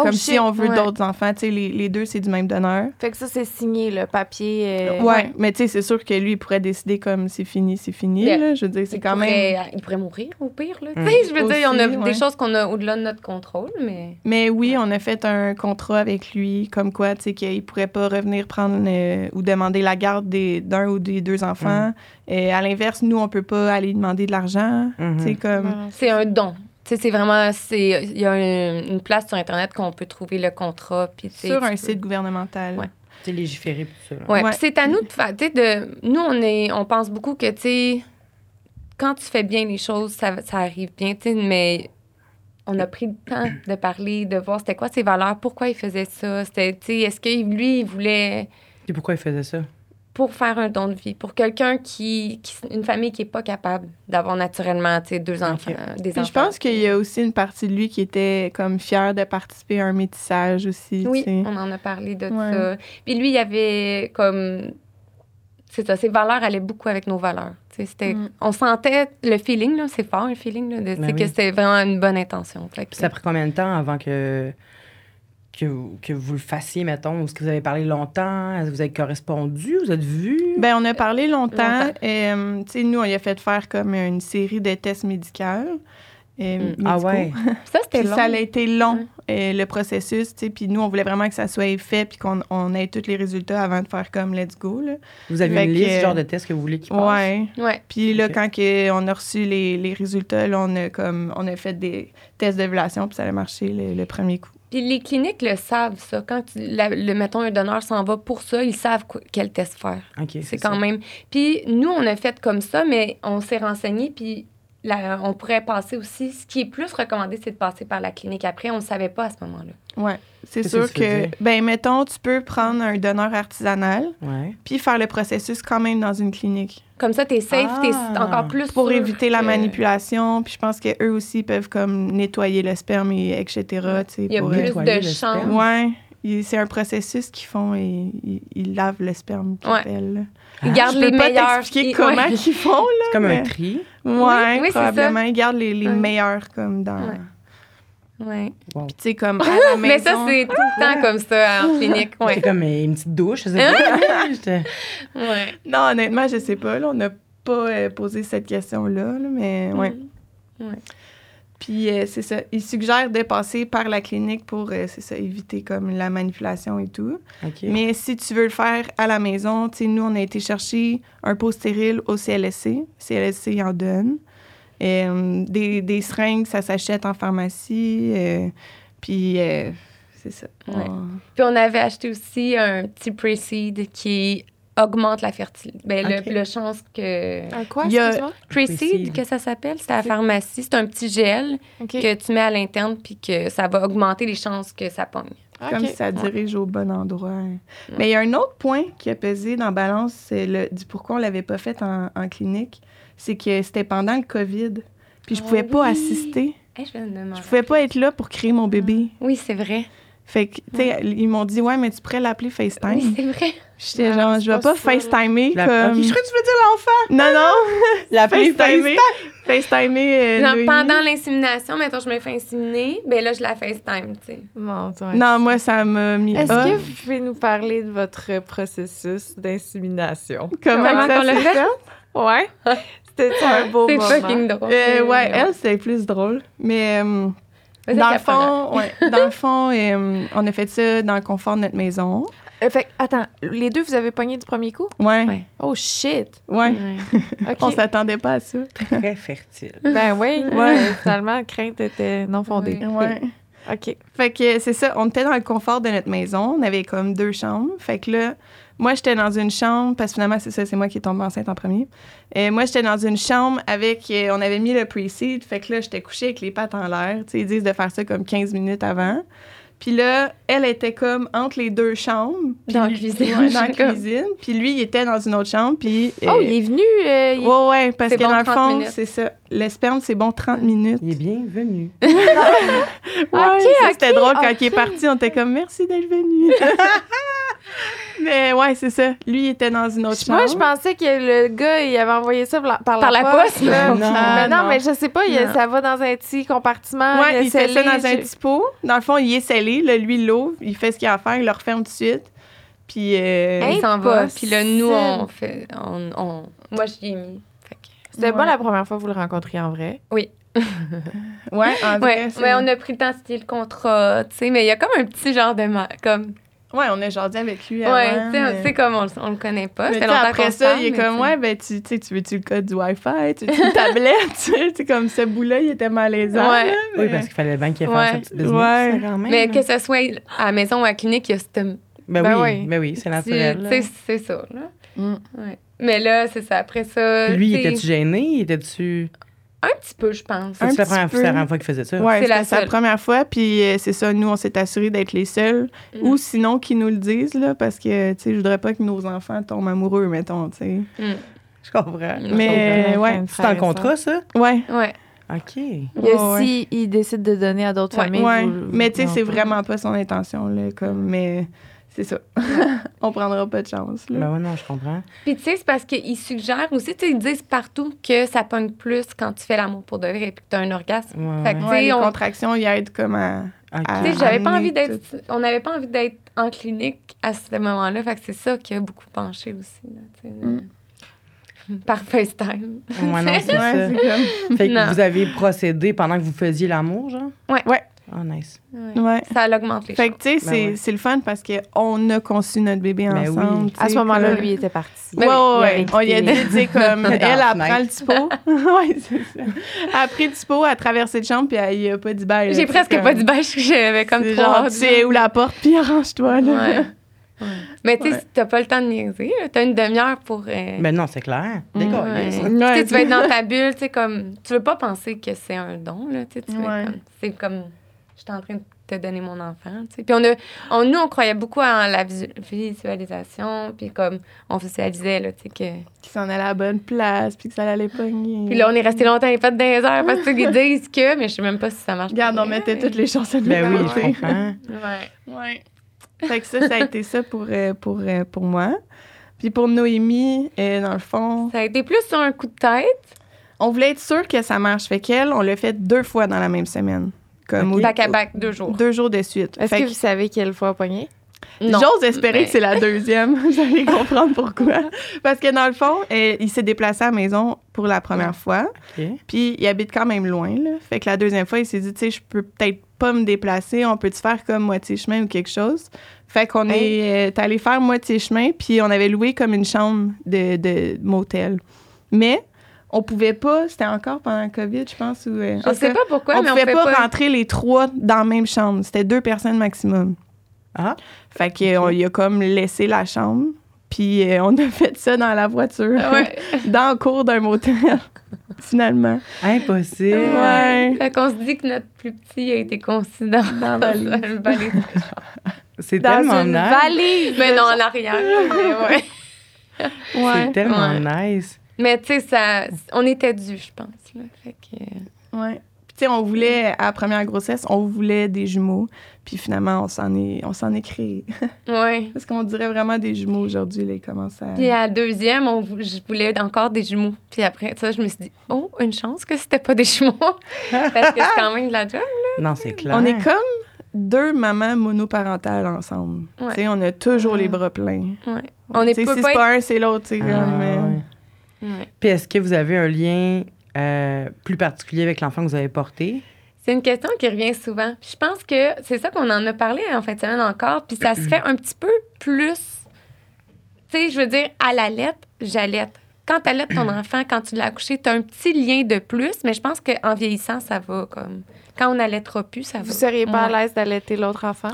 Oh, comme shit. si on veut ouais. d'autres enfants. Tu sais, les, les deux, c'est du même donneur. Fait que ça, c'est signé, le papier. euh, ouais. mais tu sais, c'est sûr que lui, il pourrait décider comme c'est fini, c'est fini. Là. Je veux dire, c'est il quand même. pourrait- Il pourrait mourir au pire, là. Mm. Tu sais, je veux dire, on a des choses qu'on a au-delà de notre contrôle, mais... Mais oui, on a fait un contrat avec lui, comme quoi, tu sais, qu'il pourrait pas revenir prendre euh, ou demander la garde des- d'un ou des deux enfants. Et à l'inverse, nous, on peut pas aller demander de l'argent. Tu sais, comme. C'est un don. C'est vraiment... c'est Il y a une, une place sur Internet qu'on peut trouver le contrat, Sur un peux- site gouvernemental. Ouais. Tu sais, légiférer tout ça. Ouais, c'est à nous de faire, tu sais, de... Nous, on est... On pense beaucoup que, tu quand tu fais bien les choses, ça, ça arrive bien, tu sais, mais on a pris le temps de parler, de voir c'était quoi ses valeurs, pourquoi il faisait ça. C'était, tu sais, est-ce que lui, il voulait... Et pourquoi il faisait ça? Pour faire un don de vie, pour quelqu'un qui, qui- une famille qui est pas capable d'avoir naturellement, tu sais, deux enfants, des Puis enfants. je pense qu'il y a aussi une partie de lui qui était comme fier de participer à un métissage aussi. Oui, tu sais. on en a parlé de Ouais. ça. Puis lui, il y avait comme c'est ça, ses valeurs allaient beaucoup avec nos valeurs. C'était, Mm. on sentait le feeling là, c'est fort le feeling là, de, Ben c'est que oui. c'était vraiment une bonne intention. Fait que- ça a pris combien de temps avant que, que, vous- que vous le fassiez, mettons? Est-ce que vous avez parlé longtemps? Est-ce que vous avez correspondu? Vous êtes vus? Ben, on a parlé longtemps. Longtemps. Et, euh, tu sais, nous, on y a fait faire comme une série de tests médicaux. et Mm. ah ouais? ça c'était Puis long. ça a été long, euh, le processus, tu sais. Puis nous, on voulait vraiment que ça soit fait puis qu'on on ait tous les résultats avant de faire comme let's go, là. Vous avez Fait une liste, genre de tests que vous voulez qu'ils passent? Ouais. Ouais. Puis là, quand que on a reçu les, les résultats, là, on a comme on a fait des tests d'ovulation puis ça a marché le, le premier coup. Puis les cliniques le savent ça. Quand tu- la- le mettons un donneur s'en va pour ça, ils savent quoi- quel test faire. OK, C'est ça. quand même. Puis nous, on a fait comme ça, mais on s'est renseigné, puis la- on pourrait passer aussi. Ce qui est plus recommandé, c'est de passer par la clinique après. On ne savait pas à ce moment-là. Ouais. C'est sûr que ben mettons, tu peux prendre un donneur artisanal Ouais. puis faire le processus quand même dans une clinique Comme ça, tu es safe, tu es Ah. encore plus pour éviter la manipulation. Puis je pense que eux aussi peuvent comme nettoyer le sperme et etc. tu sais, Il y a pour, plus euh, de le chance. sperme? Ouais. C'est un processus qu'ils font et ils, ils lavent le sperme qu'ils Ouais. appellent. Ils gardent Je peux les pas meilleurs. t'expliquer comment ouais. ils font, là. C'est comme un tri. Ouais, oui, c'est probablement. Ils gardent les, les Ouais. meilleurs comme dans... Ouais. Ouais. Wow. Tu sais, comme à la maison. Mais ça, c'est tout le temps comme ça en clinique. C'est comme une petite douche. je sais pas. J'étais- ouais. Non, honnêtement, je sais pas. Là, on n'a pas euh, posé cette question-là, là, mais ouais. Mm. Ouais. Puis euh, c'est ça. Ils suggèrent de passer par la clinique pour, euh, c'est ça, éviter comme la manipulation et tout. Mais si tu veux le faire à la maison, tu sais, nous, on a été chercher un pot stérile au CLSC. CLSC en donne. Euh, des, des seringues, ça s'achète en pharmacie. puis c'est ça. Ouais. On- Puis on avait acheté aussi un petit pre-seed qui augmente la fertilité. Ben, le, le chance que. Un quoi, Il y a- Pre-seed. que ça s'appelle, c'est à la pharmacie. C'est un petit gel que tu mets à l'interne puis que ça va augmenter les chances que ça pogne. Comme OK. si ça dirige au bon endroit. Mais il y a un autre point qui a pesé dans la balance, c'est le du pourquoi on l'avait pas fait en, en clinique, c'est que c'était pendant le COVID. Puis je Ah pouvais pas oui. assister. Hey, je, Je pouvais pas être là pour créer mon bébé. Oui, c'est vrai. Fait que, tu sais, ils m'ont dit, ouais, mais tu pourrais l'appeler FaceTime. Oui, c'est vrai. J'étais Ah, genre, c'est je vais pas pas. FaceTimer La- comme. Je crois que tu veux dire l'enfant. Non, non! L'appeler FaceTimer. FaceTimer. euh, Genre, pendant l'insémination, mettons, je me fais inséminer, ben là, je la FaceTime, tu sais. Dieu. Non, moi, ça m'a mis Est-ce que vous pouvez nous parler de votre processus d'insémination? Comment, Comment ça qu'on l'a fait? Ouais. C'était un beau C'est moment? fucking drôle. Euh, ouais, elle, c'était plus drôle. Mais euh, dans, le fond, ouais, dans le fond, euh, on a fait ça dans le confort de notre maison. Euh, fait que, attends, les deux, vous avez pogné du premier coup? Ouais, ouais. Ouais. Oh shit! Ouais. OK. On s'attendait pas à ça. Très fertile. Ben oui, Ouais. ouais. finalement, la crainte était non fondée. Ouais. OK. Fait que c'est ça, on était dans le confort de notre maison. On avait comme deux chambres. Fait que là, moi, j'étais dans une chambre, parce que finalement, c'est ça, c'est moi qui est tombée enceinte en premier. Et moi, j'étais dans une chambre avec, euh, on avait mis le pre-seed. Fait que là, j'étais couchée avec les pattes en l'air. Tu sais, ils disent de faire ça comme 15 minutes avant. Puis là, elle était comme entre les deux chambres. Dans la cuisine, ouais, dans la cuisine. Puis lui, il était dans une autre chambre. Puis. Oh, euh, il est venu. euh, il- Ouais, ouais, parce que bon, dans le 30 fond, c'est ça. Le sperme, c'est bon 30 minutes. Il est bienvenu. Ouais, Ok, ça, c'était drôle quand il est parti, on était comme merci d'être venu. Mais ouais, c'est ça. Lui, il était dans une autre chambre. Moi, je pensais que le gars, il avait envoyé ça par la, par Par la poste? là. Non. mais non, non. mais je sais pas, il ça va dans un petit compartiment. Ouais, a il fait ça dans un petit pot. Dans le fond, il est scellé. Là, lui, il l'ouvre, il fait ce qu'il a à faire, il le referme tout de suite. Puis. euh, Il s'en va. Puis là, nous, on fait. On, on- moi, je l'ai mis. C'était Ouais. pas la première fois que vous le rencontriez en vrai. Ouais, en vrai, Ouais, on a pris le temps de signer le contrat, tu sais, mais il y a comme un petit genre de. Comme, ouais, on a jasé avec lui ouais, avant. tu sais, mais- on- tu sais, comme on, le- on le connaît pas. Mais tu après ça, parle, il est comme, tu ouais, ben, tu, tu sais, tu veux-tu le code du Wi-Fi? Tu veux-tu une tablette? Tu comme ce bout-là, il était malaisant. Ouais. là, Oui, parce qu'il fallait bien qu'il fasse Ouais. sa petite business, Ouais. ça, quand même. Mais que ce soit à la maison ou à la clinique, il y a cette Ben, Ben oui, oui. ben oui, c'est Tu naturel. sais, c'est ça, là. Mm. Ouais. Mais là, c'est ça. Après ça. Lui, tu était-tu gêné? Était-tu. Un petit peu, je pense. C'est la première, la fois qu'il faisait ça. Ouais, C'est sa seule. première fois, puis euh, c'est ça, nous, on s'est assuré d'être les seuls. Mm. Ou sinon, qu'ils nous le disent, là, parce que, tu sais, je voudrais pas que nos enfants tombent amoureux, mettons, tu sais. Mm. Je comprends. je Mais, ouais, C'est en contrat, ça? Ouais. Ouais. OK. Il y a Ouais, si il décide de donner à d'autres Ouais. familles. ouais. vous- Mais, tu sais, c'est vraiment pas son intention, là, comme, mais c'est ça. on prendra pas de chance, là. Ben ouais, non, je comprends. Puis tu sais, c'est parce qu'ils suggèrent aussi, tu sais, ils disent partout que ça pogne plus quand tu fais l'amour pour de vrai et puis que tu as un orgasme. Ouais, Fait que, ouais. Les on- contractions, ils aident comme à... OK. à- Tu sais, j'avais pas envie d'être. On n'avait pas envie d'être en clinique à ce moment-là. Fait que c'est ça qui a beaucoup penché aussi. Là, tu sais, Mm. Par FaceTime. Ouais, non, c'est Ouais, ça. c'est comme... Fait que Non. vous avez procédé pendant que vous faisiez l'amour, genre? Ouais. Ouais. Oh, nice. Ouais. Ouais. Ça augmente les Fait que, tu sais, Ben c'est ouais. c'est le fun parce qu'on a conçu notre bébé Ben ensemble. À ce moment-là, que- lui était parti. Ouais, Ben oui, ouais, il On lui a dit, tu sais, comme, elle, elle prend le petit pot. ouais, c'est ça. Elle a pris le petit pot, elle a traversé le chambre, puis elle y a pas dit bye. J'ai presque comme- pas dit bâche, j'avais comme hâte, tu sais où la porte, puis arrange-toi, là. Ouais. Ouais. Mais tu sais, Ouais. t'as pas le temps de niaiser, t'as une demi-heure pour. euh, Ben non, c'est clair. D'accord. ouais. Tu Ouais, vas être dans ta bulle, tu sais, comme. Tu veux pas penser que c'est un don, là, tu sais. Ouais. C'est comme. Je suis en train de te donner mon enfant, tu sais. Puis on a. On, nous, on croyait beaucoup en la visu- visualisation, puis comme. On visualisait, là, tu sais, que. Qui s'en allait à la bonne place, puis que ça allait pogner. Puis là, on est resté longtemps et fait des heures parce qu'ils disent que, mais je sais même pas si ça marche. Regarde, on mettait mais- toutes les chances à nous. Ben oui, je Ouais. comprends. Ouais. Ouais. Fait que ça, ça a été ça pour, euh, pour, euh, pour moi. Puis pour Noémie, euh, dans le fond, Ça a été plus sur un coup de tête. on voulait être sûr que ça marche. Fait qu'elle, on l'a fait deux fois dans la même semaine. Comme Back à back, deux jours. Deux jours de suite. Est-ce Fait que vous savez quelle fois pogné? Non. J'ose espérer mais- que c'est la deuxième. Vous allez comprendre pourquoi. Parce que dans le fond, euh, il s'est déplacé à la maison pour la première fois. OK. Puis il habite quand même loin. Là. Fait que la deuxième fois, il s'est dit, tu sais, je peux peut-être pas me déplacer. On peut-tu faire comme moitié chemin ou quelque chose? Fait qu'on est euh, allé faire moitié chemin. Puis on avait loué comme une chambre de, de motel. Mais on pouvait pas, c'était encore pendant le COVID, je pense. Ou, euh, Je sais cas, pas pourquoi, on mais on pouvait fait pas, pas. rentrer les trois dans la même chambre. C'était deux personnes maximum. Ah, Fait qu'on lui a comme laissé la chambre. Puis euh, on a fait ça dans la voiture, Ouais. dans le cours d'un motel, finalement. impossible. Ouais. Fait qu'on se dit que notre plus petit a été conçu dans, Dans la valise. une valise. C'est Dans tellement une nice. valise! Mais non, en arrière. ouais. C'est tellement Ouais. nice. Mais tu sais, ça, on était dû, je pense. Là. Fait que, Ouais. Puis, tu sais, on voulait, à la première grossesse, on voulait des jumeaux. Puis finalement, on s'en est, on s'en est créé. ouais. Parce qu'on dirait vraiment des jumeaux aujourd'hui, là, ils commencent à... Puis à la deuxième, on, je voulais encore des jumeaux. Puis après ça, je me suis dit, oh, une chance que c'était pas des jumeaux. Parce que c'est quand même de la job. Non, c'est clair. On est comme deux mamans monoparentales ensemble. Ouais. Tu sais, on a toujours les bras pleins. Ouais. On est Tu sais, peut si pas c'est être- pas un, c'est l'autre, tu sais, Ah, comme... ouais. Puis est-ce que vous avez un lien euh, plus particulier avec l'enfant que vous avez porté? C'est une question qui revient souvent. Puis je pense que c'est ça qu'on en a parlé en fin de semaine encore. Puis ça se fait un petit peu plus. Tu sais, je veux dire, à la lettre, j'allaite. quand tu allaites ton enfant, quand tu l'as accouché, tu as un petit lien de plus, mais je pense qu'en vieillissant, ça va comme. Quand on allaitera plus, ça va. Vous seriez pas Ouais. à l'aise d'allaiter l'autre enfant?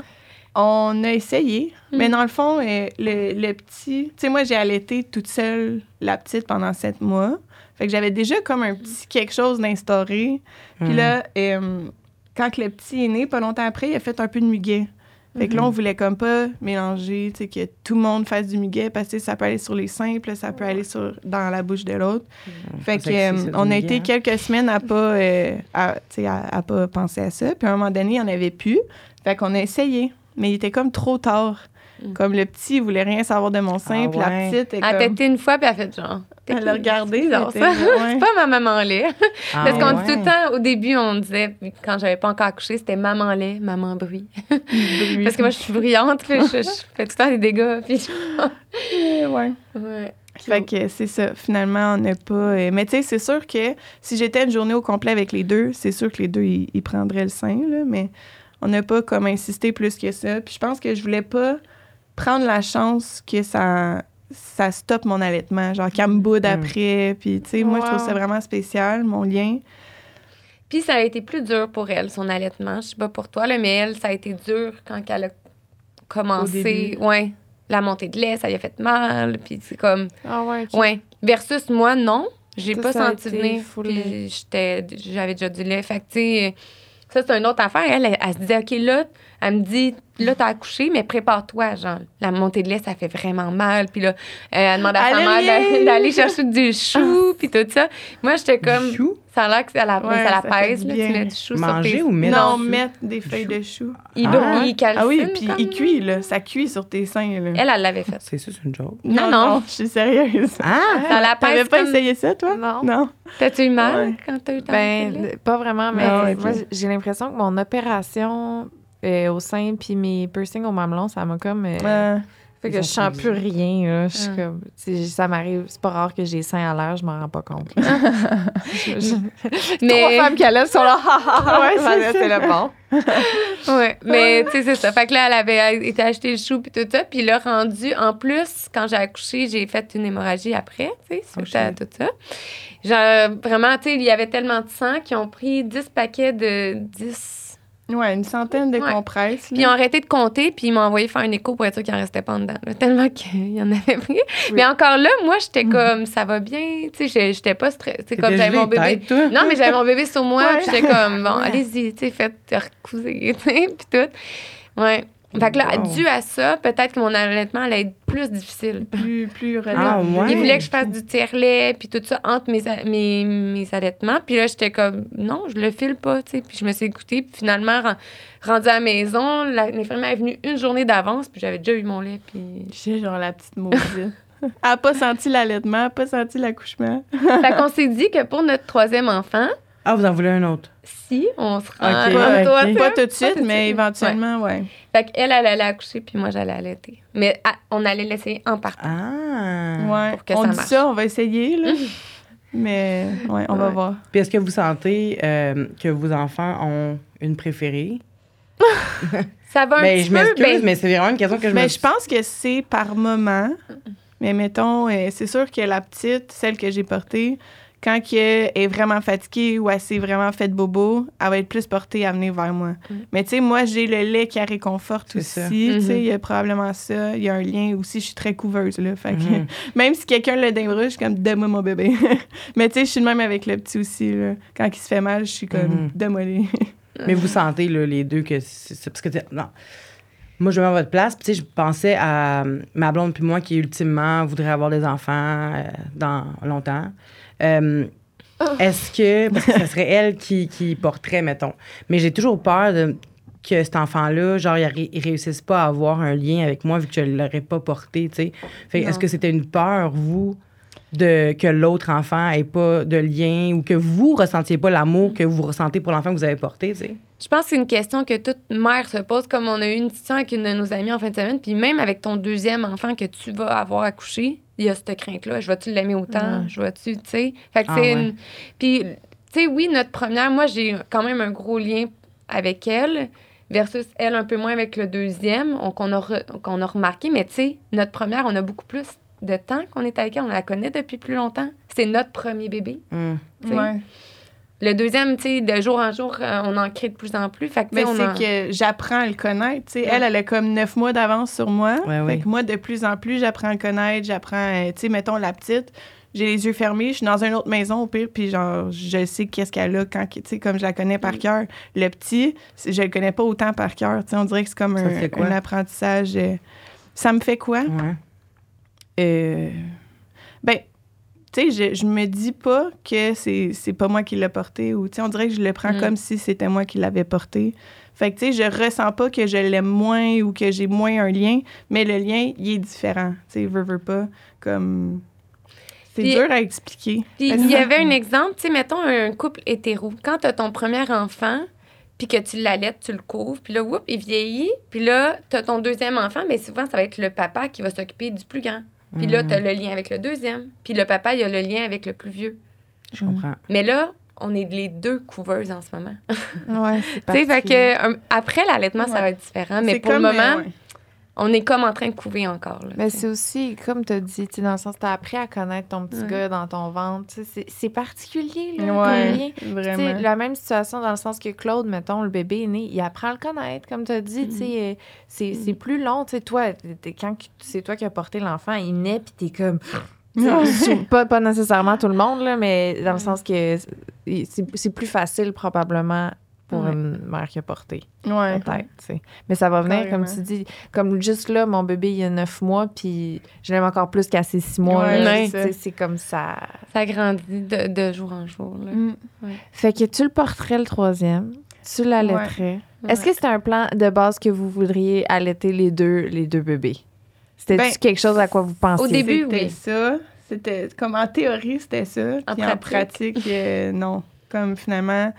On a essayé, Mm. mais dans le fond, euh, le, le petit... Tu sais, moi, j'ai allaité toute seule la petite pendant sept mois. Fait que j'avais déjà comme un petit quelque chose d'instauré. Puis Mm. là, euh, quand que le petit est né, pas longtemps après, il a fait un peu de muguet. Fait que là, on voulait comme pas mélanger, tu sais, que tout le monde fasse du muguet parce que ça peut aller sur les là, ça peut aller sur, dans la bouche de l'autre. Fait que euh, on a muguet, été hein? quelques semaines à pas, euh, à, tu sais, à, à pas penser à ça. Puis à un moment donné, il n'y en avait plus. Fait qu'on a essayé. Mais il était comme trop tard. Mm. Comme le petit, il voulait rien savoir de mon sein, Ah puis ouais. la petite, elle, Elle a comme, tété une fois, puis elle a fait genre. elle l'a regardé. C'est ça. C'est pas ma maman lait. Ah, Parce qu'on ouais. dit tout le temps, au début, on disait, quand j'avais pas encore accouché, c'était maman lait, maman bruit. Parce que moi, je suis bruyante, puis je, je fais tout le temps des dégâts. Puis je- ouais. ouais. Fait que c'est ça. Finalement, on n'a pas. euh, Mais tu sais, c'est sûr que si j'étais une journée au complet avec les deux, c'est sûr que les deux, ils, ils prendraient le sein, là, mais on n'a pas comme insisté plus que ça. Puis je pense que je voulais pas prendre la chance que ça ça stoppe mon allaitement, genre qu'elle me boude Mm. après. Puis, tu sais, moi, je trouve ça vraiment spécial, mon lien. Puis ça a été plus dur pour elle, son allaitement. Je sais pas pour toi, là, mais elle, ça a été dur quand elle a commencé. Ouais. La montée de lait, ça lui a fait mal. Puis c'est comme. Ah ouais. Ouais. Versus moi, non. J'ai pas senti venir. full Puis j'étais, j'avais déjà du lait. Fait que, tu sais, ça, c'est une autre affaire. Elle, elle, elle se disait, OK, là, elle me dit, là, t'as accouché, mais prépare-toi. Genre, la montée de lait, ça fait vraiment mal. Puis là, euh, elle demande à sa Allez, mère viens! d'aller, chercher du chou, puis tout ça. Moi, j'étais comme, Du chou? ça a l'air que ça la, Ouais, ça la pèse, là, tu mets du chou Manger sur tes... ou mettre non, mettre des feuilles de chou. Il, Ah. brûle, il calcine. Ah oui, puis comme, il cuit, là. Ça cuit sur tes seins, là. Elle, elle l'avait fait. C'est ça, c'est une joke. Non, non. je suis sérieuse. Ah! Ça la T'avais pas comme... essayé ça, toi? Non. Non. T'as-tu eu mal Ouais. quand t'as eu ta? Ben, pas vraiment, mais Ah moi, j'ai l'impression que mon opération euh, au sein puis mes piercings au mamelon, ça m'a comme. euh, fait que je sens plus rien. Là. Je suis comme, c'est- ça m'arrive, c'est pas rare que j'ai les seins à l'air, je m'en rends pas compte. Je- je- Mais- Trois femmes qui allaitent sont là. Ouais, c'est le bon. Ouais, mais tu sais, c'est ça. Fait que là, elle avait été acheter le chou puis tout ça. Puis là, rendu, en plus, quand j'ai accouché, j'ai fait une hémorragie après, tu sais, suite à tout ça. Genre, vraiment, tu sais, il y avait tellement de sang qu'ils ont pris 10 paquets de 10. Ouais, une centaine de Ouais. compresses. Puis ils ont arrêté de compter, puis ils m'ont envoyé faire un écho pour être sûr qu'il en restait pas en dedans. là, tellement qu'il y en avait pris. Mais encore là, moi, j'étais comme, ça va bien. Tu sais, j'étais pas stressée. Tu sais, comme j'avais mon bébé. tête? Non, mais j'avais mon bébé sur moi, Ouais. puis j'étais comme, bon, Ouais. allez-y, tu sais, faites recouser, tu sais, puis tout. Ouais. Fait que là, Wow. dû à ça, peut-être que mon allaitement allait être plus difficile. plus, plus Ah, ouais? Il voulait que je fasse du tiers-lait, puis tout ça, entre mes, mes, mes allaitements. Puis là, j'étais comme, non, je le file pas, tu sais. Puis je me suis écoutée. Puis finalement, ren- rendue à la maison, la- l'infirmière est venue une journée d'avance, puis j'avais déjà eu mon lait. Puis... J'étais genre la petite maudite. Elle a pas senti l'allaitement, elle a pas senti l'accouchement. fait qu'on s'est dit que pour notre troisième enfant, Ah, vous en voulez un autre? si on se rend Ok, comme ok. toi, Pas toi. Pas tout de suite, mais éventuellement, ouais. Fait qu'elle, elle allait accoucher, puis moi, j'allais allaiter. Mais on allait l'essayer en partant. Ah! Ouais. Pour que on ça dit marche. ça, on va essayer, là. mais ouais, on va Ouais. voir. Puis est-ce que vous sentez euh, que vos enfants ont une préférée? Ça va un Ben, petit je peu. m'excuse, ben, mais c'est vraiment une question que je Mais me Ben, je pense que c'est par moment. Mais mettons, euh, c'est sûr que la petite, celle que j'ai portée, quand elle est vraiment fatiguée ou elle s'est vraiment fait bobo, elle va être plus portée à venir vers moi. Mm. Mais tu sais, moi, j'ai le lait qui la réconforte aussi. Tu sais, Mhm. il y a probablement ça. Il y a un lien aussi. Je suis très couveuse, là. Fait que Mhm. même si quelqu'un le débrûle, je suis comme, donne-moi mon bébé. Mais tu sais, je suis de même avec le petit aussi, là. Quand il se fait mal, je suis comme, Mhm. donne-moi les. Mais vous sentez, là, les deux, que c'est parce que, non. Moi, je me mets à votre place, puis tu sais, je pensais à ma blonde puis moi qui, ultimement, voudrait avoir des enfants euh, dans longtemps. Euh, Est-ce que, parce que ce serait elle qui, qui porterait, mettons. Mais j'ai toujours peur de, que cet enfant-là, genre, il, il réussisse pas à avoir un lien avec moi vu que je l'aurais pas porté, tu sais. Fait est-ce que c'était une peur, vous, de que l'autre enfant ait pas de lien ou que vous ressentiez pas l'amour que vous ressentez pour l'enfant que vous avez porté, tu sais? Je pense que c'est une question que toute mère se pose, comme on a eu une discussion avec une de nos amies en fin de semaine. Puis même avec ton deuxième enfant que tu vas avoir accouché, il y a cette crainte-là. Je vais-tu l'aimer autant? Je vais-tu, tu sais? Fait que Ah c'est ouais. une. Puis, tu sais, oui, notre première, moi, j'ai quand même un gros lien avec elle, versus elle un peu moins avec le deuxième, on- qu'on a, re- qu'on a remarqué. Mais tu sais, notre première, on a beaucoup plus de temps qu'on est avec elle. On la connaît depuis plus longtemps. C'est notre premier bébé. Sais? Ouais. Le deuxième, tu sais, de jour en jour, euh, on en crée de plus en plus. Fait que, Mais en- c'est que j'apprends à le connaître. tu sais. Elle, elle a comme neuf mois d'avance sur moi. Ouais, fait que moi, de plus en plus, j'apprends à le connaître. J'apprends, euh, tu sais, mettons la petite. J'ai les yeux fermés, je suis dans une autre maison au pire, puis genre, je sais qu'est-ce qu'elle a quand, tu sais, comme je la connais Mm. par cœur. Le petit, je le connais pas autant par cœur. Tu sais, on dirait que c'est comme un, apprentissage. euh, ça me fait quoi? Ouais. Euh, tu sais, je, je me dis pas que c'est c'est pas moi qui l'ai porté ou, tu sais, on dirait que je le prends Mm. comme si c'était moi qui l'avais porté. Fait que, tu sais, je ressens pas que je l'aime moins ou que j'ai moins un lien, mais le lien, il est différent. Tu sais, veux, veux pas, comme... C'est dur à expliquer. Il y avait un exemple, tu sais, mettons un couple hétéro. Quand tu as ton premier enfant, puis que tu l'allaites, tu le couvres, puis là, whoop, il vieillit, puis là, tu as ton deuxième enfant, mais souvent, ça va être le papa qui va s'occuper du plus grand. Puis là, tu as le lien avec le deuxième. Puis le papa, il a le lien avec le plus vieux. Je comprends. Mais là, on est les deux couveuses en ce moment. Ouais, c'est Tu sais, fait que euh, après l'allaitement, ça va être différent. Mais pour comme, le euh, moment, ouais. On est comme en train de couver encore. Là, Mais c'est aussi, comme tu as dit, tu sais, dans le sens, tu as appris à connaître ton petit Ouais. gars dans ton ventre. C'est c'est particulier, là, Ouais, comme vraiment. la même situation dans le sens que Claude, mettons, le bébé est né, il apprend à le connaître, comme tu as dit, tu sais, euh, c'est c'est plus long, tu sais, toi, quand c'est toi qui as porté l'enfant, il naît, puis t'es comme... tu sou- pas, pas nécessairement tout le monde, là, mais dans le sens que c'est c'est plus facile, probablement, pour Ouais. une mère qui a porté, Ouais. peut-être, tu sais. Mais ça va venir, comme tu dis, comme juste là, mon bébé, il a neuf mois, puis je l'aime encore plus qu'à ses six mois, c'est comme ça... Ça grandit de, de jour en jour. Là. Mm. Fait que tu le porterais le troisième, tu l'allaiterais. Est-ce que c'est un plan de base que vous voudriez allaiter les deux, les deux bébés? C'était-tu Ben, quelque chose à quoi vous pensiez? au début, C'était oui. ça. C'était comme en théorie, c'était ça. En Puis en pratique. pratique, euh, non. Comme finalement,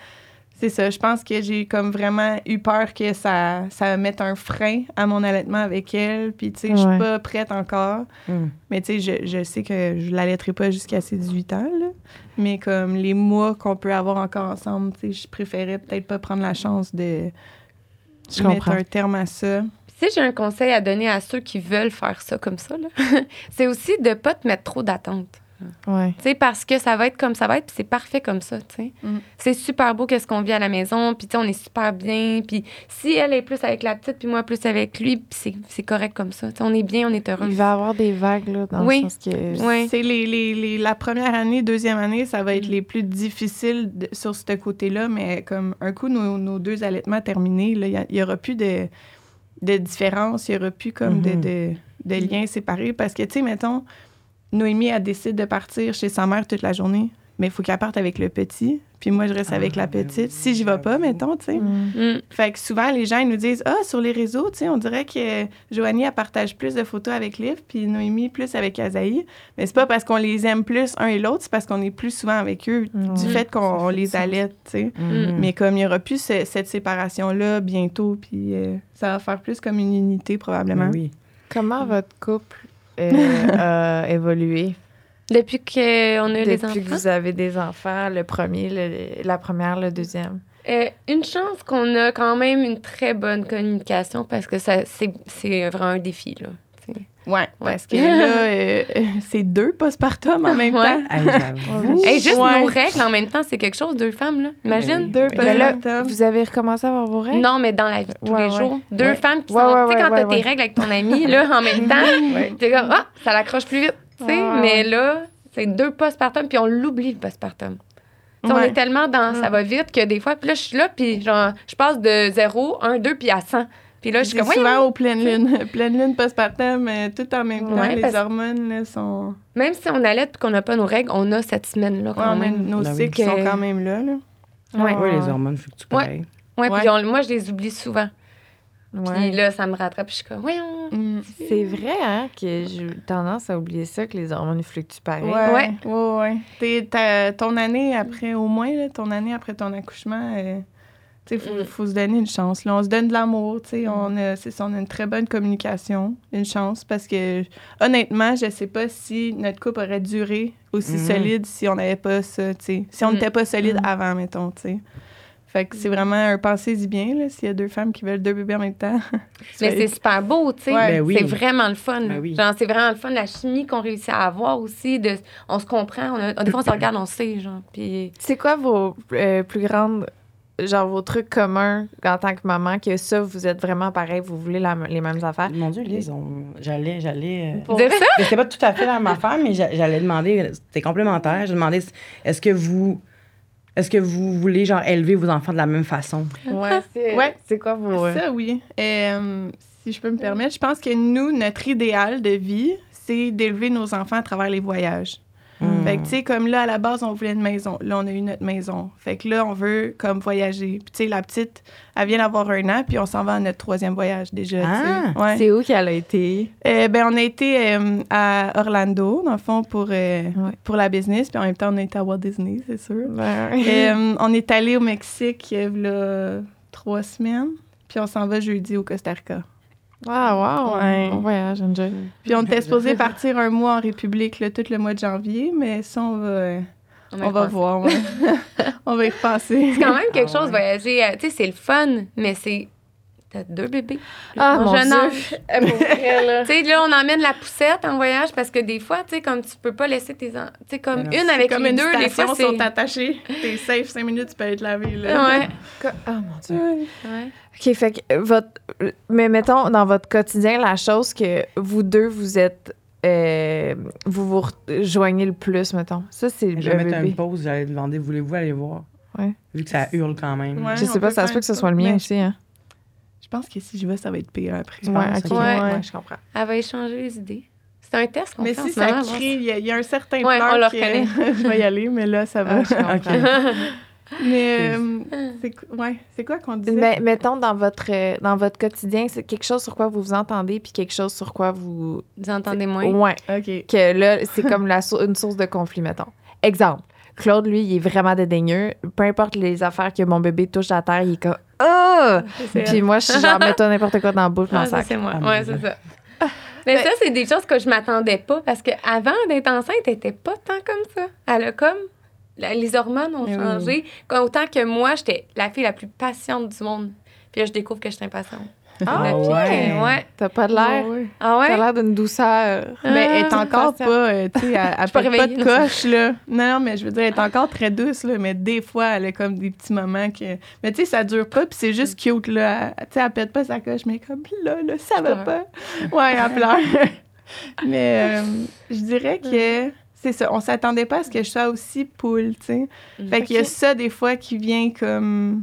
c'est ça. Je pense que j'ai comme vraiment eu peur que ça, ça mette un frein à mon allaitement avec elle. Puis, tu sais, je Ouais. suis pas prête encore. Mm. Mais, tu sais, je, je sais que je l'allaiterai pas jusqu'à ses 18 ans, là. Mais comme les mois qu'on peut avoir encore ensemble, tu sais, je préférais peut-être pas prendre la chance de Je mettre comprends. un terme à ça. Si j'ai un conseil à donner à ceux qui veulent faire ça comme ça, c'est aussi de pas te mettre trop d'attentes. Ouais. Tu sais, parce que ça va être comme ça va être, puis c'est parfait comme ça, tu sais. Mm. C'est super beau qu'est-ce qu'on vit à la maison, puis tu sais, on est super bien, puis si elle est plus avec la petite, puis moi plus avec lui, puis c'est, c'est correct comme ça. Tu sais, on est bien, on est heureux. Il va y avoir des vagues, là, dans Oui. le sens que... Oui. C'est les, les, les- la première année, deuxième année, ça va être les plus difficiles de- sur ce côté-là, mais comme un coup, nos, nos deux allaitements terminés, là, il n'y aura plus de, de différence, il n'y aura plus comme de, Mhm. de, de liens séparés. Parce que, tu sais, mettons, Noémie, elle décide de partir chez sa mère toute la journée, mais il faut qu'elle parte avec le petit, puis moi, je reste avec la petite. Si j'y vais pas, mettons, tu sais. Mm. Mm. Fait que souvent, les gens ils nous disent Ah, sur les réseaux, tu sais, on dirait que Joanie, elle partage plus de photos avec Liv, puis Noémie plus avec Azaï. Mais c'est pas parce qu'on les aime plus un et l'autre, c'est parce qu'on est plus souvent avec eux du Ouais. fait qu'on on les allaite, tu sais. Mais comme il y aura plus ce- cette séparation-là bientôt, puis euh, ça va faire plus comme une unité probablement. Ben oui. Comment votre couple a évolué Depuis qu'on a eu depuis que enfants? vous avez des enfants, le premier, le- la première, le deuxième? Euh, une chance qu'on a quand même une très bonne communication parce que ça, c'est, c'est vraiment un défi, là. Ouais, parce que là, euh, euh, c'est deux postpartum en même Ouais. temps. Hey. Hey, juste Ouais. nos règles en même temps, c'est quelque chose, deux femmes, là. Imagine. Deux postpartum. vous avez recommencé à avoir vos règles? Non, mais dans la vie de tous Ouais, les ouais. jours. Deux Ouais. femmes qui Ouais, sont. ouais, tu sais, ouais, quand t'as ouais, tes règles avec ton ami, là, en même temps, t'es comme, ah, ça l'accroche plus vite. Tu sais, mais là, c'est deux postpartum, puis on l'oublie, le postpartum. On est tellement dans ça va vite que des fois, puis là, je suis là, puis genre, je passe de 0, 1, 2, puis à 100. Puis là, je suis C'est comme, souvent aux pleines lunes. pleine lune postpartum, euh, tout en même temps. Ouais, les hormones là, sont. Même si on allait puis qu'on n'a pas nos règles, on a cette semaine-là Ouais, quand on a- même. nos Ben oui. cycles sont Que- quand même là. là. Ouais. Oui, les hormones fluctuent Ouais. pareil. Ouais, Ouais. puis on- moi, je les oublie souvent. Ouais. Puis là, ça me rattrape, puis je suis comme, voyons. Mm. C'est vrai, hein, que j'ai eu tendance à oublier ça, que les hormones fluctuent pareil. Ouais, Ouais. ouais, ouais. T'es- ta- ton année après, au moins, là, ton année après ton accouchement, euh, tu sais, faut, Mm. faut se donner une chance. Là. On se donne de l'amour, tu sais. On, a- ça, on a une très bonne communication, une chance, parce que, honnêtement, je sais pas si notre couple aurait duré aussi Mhm. solide si on n'avait pas ça, tu sais. Si on Mm. n'était pas solide Mm. avant, mettons, tu sais. Fait que c'est vraiment un pensez-y bien, là, s'il y a deux femmes qui veulent deux bébés en même temps. Mais c'est super beau, tu sais. Ouais. Ben oui. C'est vraiment le fun. Ben oui. Genre, c'est vraiment le fun, la chimie qu'on réussit à avoir aussi. De, on se comprend. On a- des fois, on se regarde, on sait, genre. Puis C'est quoi vos euh, plus grandes, genre vos trucs communs en tant que maman, que ça, vous êtes vraiment pareil, vous voulez la- les mêmes affaires? Mon Dieu, Lise, on- j'allais, j'allais. euh, ça, c'était pas tout à fait la même affaire, mais j'a- j'allais demander, c'était complémentaire. Je demandais, est-ce que vous, est-ce que vous voulez genre élever vos enfants de la même façon? Ouais, c'est Ouais. c'est quoi vos. euh, Ça, oui. Euh, si je peux me permettre, je pense que nous, notre idéal de vie, c'est d'élever nos enfants à travers les voyages. Fait que, tu sais, comme là, à la base, on voulait une maison. Là, on a eu notre maison. Fait que là, on veut, comme, voyager. Puis, tu sais, la petite, elle vient d'avoir un an, puis on s'en va à notre troisième voyage déjà. Ah! Ouais. C'est où qu'elle a été? Euh, ben, on a été euh, à Orlando, dans le fond, pour, euh, Ouais. pour la business. Puis en même temps, on a été à Walt Disney, c'est sûr. Ben, Euh, on est allé au Mexique il y a là, trois semaines. Puis on s'en va jeudi au Costa Rica. Ah, wow! Ouais. Bon voyage, enjoy. Puis on était supposé partir un mois en République, là, tout le mois de janvier, mais ça, on va, euh, on, on va voir. ouais. on va y repenser. C'est quand même quelque Ah chose, voyager. euh, Tu sais, c'est le fun, mais c'est. T'as deux bébés? Ah, mon jeune Dieu. Tu sais, là, on emmène la poussette en voyage parce que des fois, tu sais, comme tu peux pas laisser tes. en- Tu sais, comme une avec comme les une deux, des fois, sont attachés. T'es safe cinq minutes, tu peux être lavé. Là. Ouais. Ah, mon Dieu. Ouais. ouais. OK, fait que euh, votre. Mais mettons, dans votre quotidien, la chose que vous deux, vous êtes. euh, vous vous rejoignez le plus, mettons. Ça, c'est le Je vais mettre une pause, j'allais demander, voulez-vous aller voir? Ouais. Vu que ça hurle quand même. Ouais. Je sais pas, ça se peut que ce soit le mien Mais- aussi. Hein. Je pense que si je vais, ça va être pire après. Je Ouais, pense, ok. ok. Ouais, Ouais. je comprends. Elle va échanger les idées. C'est un test qu'on Mais fait si ça moment, crie, il y, a- il y a un certain Ouais, pleur on le que reconnaît. je vais y aller, mais là, ça va. Ah, je comprends. Ok. Mais euh, c'est ouais, quoi qu'on disait? Mais mettons, dans votre, euh, dans votre quotidien, c'est quelque chose sur quoi vous vous entendez, puis quelque chose sur quoi vous. Vous entendez moins? Ouais. OK. Que là, c'est comme la sou- une source de conflit, mettons. Exemple. Claude, lui, il est vraiment dédaigneux. Peu importe les affaires que mon bébé touche à terre, il est comme Ah! Puis moi, je suis genre, mets-toi n'importe quoi dans la bouche, Ah, c'est moi. Ah, ouais, c'est ça. Mais ça, c'est des choses que je m'attendais pas parce que avant d'être enceinte, elle pas tant comme ça. Elle a comme. la- Les hormones ont Mais oui. changé. Autant que moi, j'étais la fille la plus patiente du monde. Puis là, je découvre que je suis impatiente. Ah, Ah ouais. Ouais. T'as pas de l'air. Ouais. Ah T'as ouais? l'air d'une douceur. Mais elle est Ah, encore pas, euh, tu sais, elle, elle pas de coche, là. Non, non, mais je veux dire, elle est encore très douce, là, mais des fois, elle a comme des petits moments que... Mais tu sais, ça dure pas, puis c'est juste cute, là. Elle- Tu sais, elle pète pas sa coche, mais comme, là, là, ça va pas. Ouais, elle pleure. mais euh, je dirais que... C'est ça, on s'attendait pas à ce que je sois aussi poule, tu sais. Fait qu'il y a ça, des fois, qui vient comme...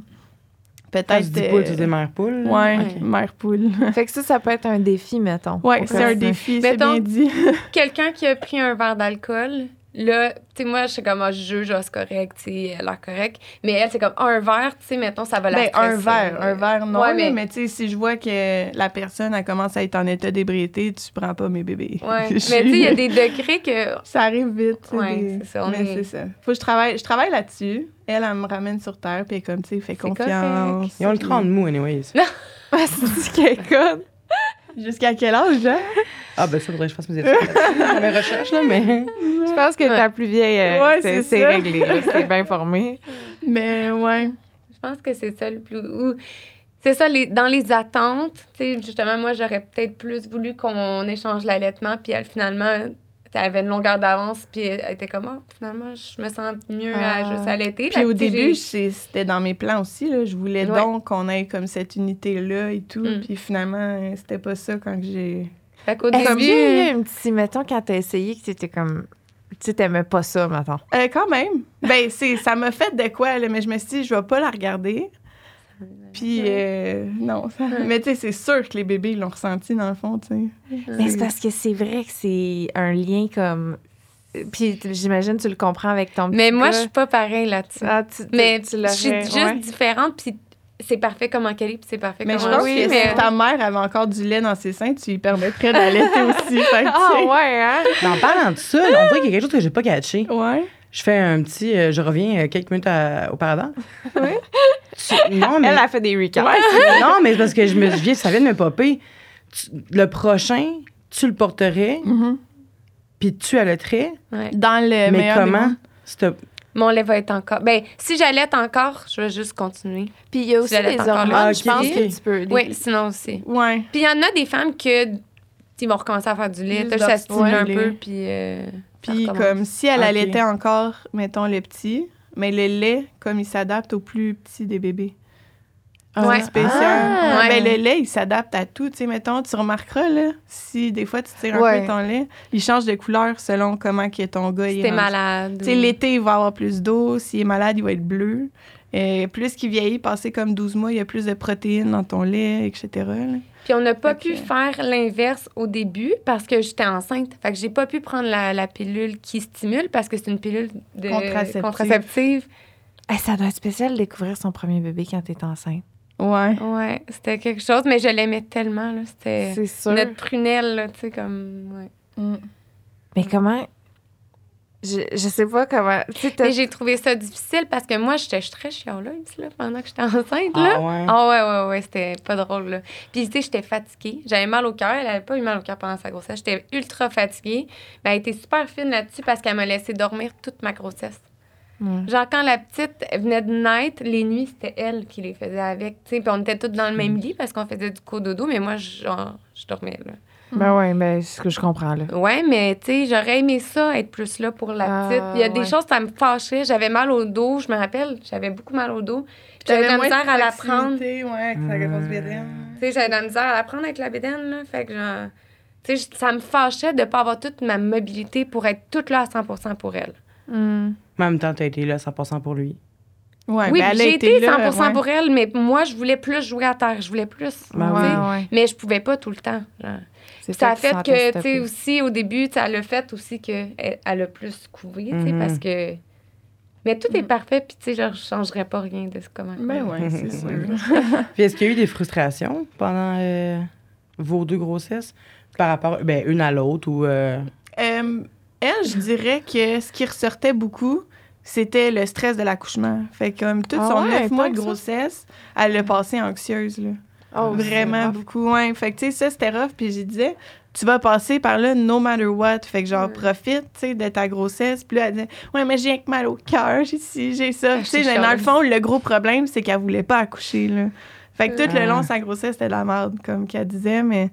Peut-être... tu dis euh, poule, tu dis mère poule? Ouais, Ok. mère poule. Fait que ça, ça peut être un défi, mettons. Ouais, c'est un défi, c'est Mettons- bien dit. Quelqu'un qui a pris un verre d'alcool, là, tu sais, moi, je suis comme, ah, je juge, ah, c'est correct, tu sais, elle a l'air correct. Mais elle, c'est comme, un verre, tu sais, mettons, ça va la Ben, un verre, un verre, non. Ouais, mais- mais tu sais, si je vois que la personne, elle commence à être en état d'ébriété, tu prends pas mes bébés. Ouais. Je Mais tu sais, il y a des degrés que. Ça arrive vite. tu sais, Ouais, des- c'est ça, on Mais est- c'est ça. Faut que je travaille, je travaille là-dessus. Elle, elle me ramène sur terre, puis elle est comme, tu sais, fait confiance. Ils ont le crâne mou, anyways. Ah, c'est quelqu'un. Jusqu'à quel âge, hein? Ah, ben ça, faudrait que je fasse mes études. là-dessus, mes recherches, là, mais. Je pense que ta plus vieille, euh, Ouais, c'est c'est réglé. là. C'est bien formé. Mais ouais. Je pense que c'est ça le plus. ou- C'est ça, les, dans les attentes, tu sais, justement, moi, j'aurais peut-être plus voulu qu'on échange l'allaitement, puis elle, finalement, avait une longueur d'avance, puis elle était comme, Ah, finalement, je me sens mieux à Ah. juste allaiter. Puis au que, début, c'était dans mes plans aussi. Là. Je voulais Ouais. donc qu'on ait comme cette unité-là et tout. Mm. Puis finalement, euh, c'était pas ça quand que j'ai. Fait qu'au début. qu'il y a eu un petit, mettons, quand t'as essayé, que t'étais comme. Tu sais, t'aimais pas ça, mettons? Euh, quand même. Ben, c'est, ça m'a fait de quoi, là, mais je me suis dit, je vais pas la regarder. Puis, euh, non. ça- Mais tu sais, c'est sûr que les bébés ils l'ont ressenti, dans le fond, tu sais. Mais c'est parce que c'est vrai que c'est un lien comme. Puis j'imagine tu le comprends avec ton petit Mais moi, je suis pas pareille là-dessus. Ah, tu, mais tu je suis juste ouais. différente, puis c'est parfait comme est, puis c'est parfait Mais je comme pense oui, que mais... si ta mère avait encore du lait dans ses seins, tu lui permettrais d'allaiter aussi. Ah sais. ouais, hein? Mais en parlant de ça, on dirait qu'il y a quelque chose que j'ai pas catché. Ouais. Je fais un petit. euh, je reviens euh, quelques minutes à- auparavant. Oui. Tu- non, mais. Elle a fait des recaps. Ouais, non, mais parce que je me viens, ça vient de me popper. Tu- le prochain, tu le porterais, Mhm. puis tu allaiterais. Ouais. Dans le mais meilleur des comment? mondes. S'il te- mon lait va être encore. Ben, si j'allaite encore, je vais juste continuer. Puis il y a aussi encore hormones, là. je pense que tu peux. des- Oui, sinon aussi. Ouais. Puis il y en a des femmes que ils vont recommencer à faire du lait, à stimuler un peu, puis. euh, ça Puis comme si elle Ok. allaitait encore, mettons, le petit, mais le lait, comme il s'adapte au plus petit des bébés. Ouais. C'est spécial. Ah! Ouais, ben, le lait, il s'adapte à tout. Tu sais, mettons, tu remarqueras, là, si des fois tu tires un Ouais. peu ton lait, il change de couleur selon comment que ton gars Si est t'es malade. Tu sais, l'été, il va avoir plus d'eau. S'il est malade, il va être bleu. Et plus qu'il vieillit, passé comme 12 mois, il y a plus de protéines dans ton lait, etc. là. Puis on n'a pas pu faire l'inverse au début parce que j'étais enceinte. Fait que j'ai pas pu prendre la, la pilule qui stimule parce que c'est une pilule de Contraceptive. contraceptive. Hey, ça doit être spécial de découvrir son premier bébé quand t'es enceinte. Ouais. Ouais, c'était quelque chose, mais je l'aimais tellement. là. C'était notre prunelle, là, tu sais, comme. Ouais. Mm. Mais comment. Je, je sais pas comment. Mais j'ai trouvé ça difficile parce que moi, j'étais très chialeuse là, pendant que j'étais enceinte. Là. Ah ouais? Ah ouais, ouais, ouais, c'était pas drôle, là. Puis, tu sais, j'étais fatiguée. J'avais mal au cœur. Elle avait pas eu mal au cœur pendant sa grossesse. J'étais ultra fatiguée. Mais elle était super fine là-dessus parce qu'elle m'a laissé dormir toute ma grossesse. Genre, quand la petite venait de naître, les nuits, c'était elle qui les faisait avec, tu sais. Puis on était toutes dans le même lit parce qu'on faisait du cododo, mais moi, genre, je dormais, là. Ben ouais, ben c'est ce que je comprends, là. Ouais, mais tu sais, j'aurais aimé ça, être plus là pour la Ah, petite. Il y a des ouais. choses, ça me fâchait. J'avais mal au dos, je me rappelle, j'avais beaucoup mal au dos. Puis J'avais de la moins misère à la prendre. Ouais, avec grosse bédaine. Tu sais, j'avais de la misère à la prendre avec la bédaine, là. Fait que genre, tu sais, ça me fâchait de pas avoir toute ma mobilité pour être toute là à 100 pour elle. Mm. Mais en même temps, t'as été là 100% pour lui. Ouais, oui, ben, j'ai été 100 là, ouais. pour elle, mais moi, je voulais plus jouer à terre. Je voulais plus. Ben tu oui. sais. Ouais, ouais. Mais je pouvais pas tout le temps. genre. Ça a fait que, tu sais, aussi, au début, tu sais, elle a fait aussi qu'elle elle a plus couvé, tu sais, Mhm. parce que. Mais tout est parfait, puis, tu sais, genre, je changerais pas rien de ce comment. Ben ouais, c'est sûr. Puis est-ce qu'il y a eu des frustrations pendant euh, vos deux grossesses par rapport, ben, une à l'autre ou. euh, Euh, elle, je dirais que ce qui ressortait beaucoup, c'était le stress de l'accouchement. Fait que comme tout Ah son ouais, neuf mois de ça. grossesse, elle l'a passé anxieuse, là. Oh, Vraiment beaucoup, ouais. Fait que, tu sais, ça, c'était rough. Puis j'ai disais, tu vas passer par là no matter what. Fait que, genre, Mm. profite, tu sais, de ta grossesse. Puis là, elle disait, ouais, mais j'ai que mal au cœur, j'ai ci, j'ai ça. Ah, Tu sais, dans le fond, le gros problème, c'est qu'elle voulait pas accoucher, là. Fait que tout le Ah. long, sa grossesse, c'était de la merde, comme qu'elle disait, mais...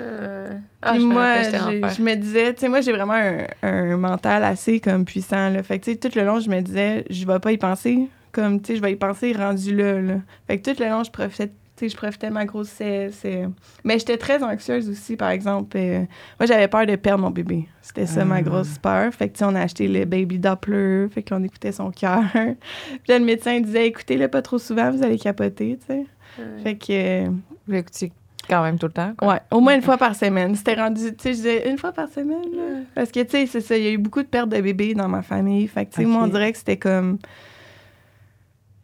Euh, ah, Puis je moi, je me disais, tu sais, moi, j'ai vraiment un, un mental assez comme puissant, là. Fait que, tu sais, tout le long, je me disais, je vais pas y penser. Comme, tu sais, je vais y penser rendu là, là. Fait que tout le long, je profitais, sais, je profitais de ma grossesse. euh. Mais j'étais très anxieuse aussi, par exemple. euh, moi, j'avais peur de perdre mon bébé. C'était ça, ma Ah. grosse peur. Fait que, tu sais, on a acheté le baby Doppler. Fait qu'on écoutait son cœur. Puis là, le médecin disait, écoutez-le pas trop souvent, vous allez capoter, tu sais. Ouais. Fait que... euh, que tu quand même tout le temps. quoi. Ouais, au moins une fois par semaine. C'était rendu, tu sais, je disais une fois par semaine, là. Parce que, tu sais, c'est ça, il y a eu beaucoup de pertes de bébés dans ma famille. Fait que, tu sais, moi, on dirait que c'était comme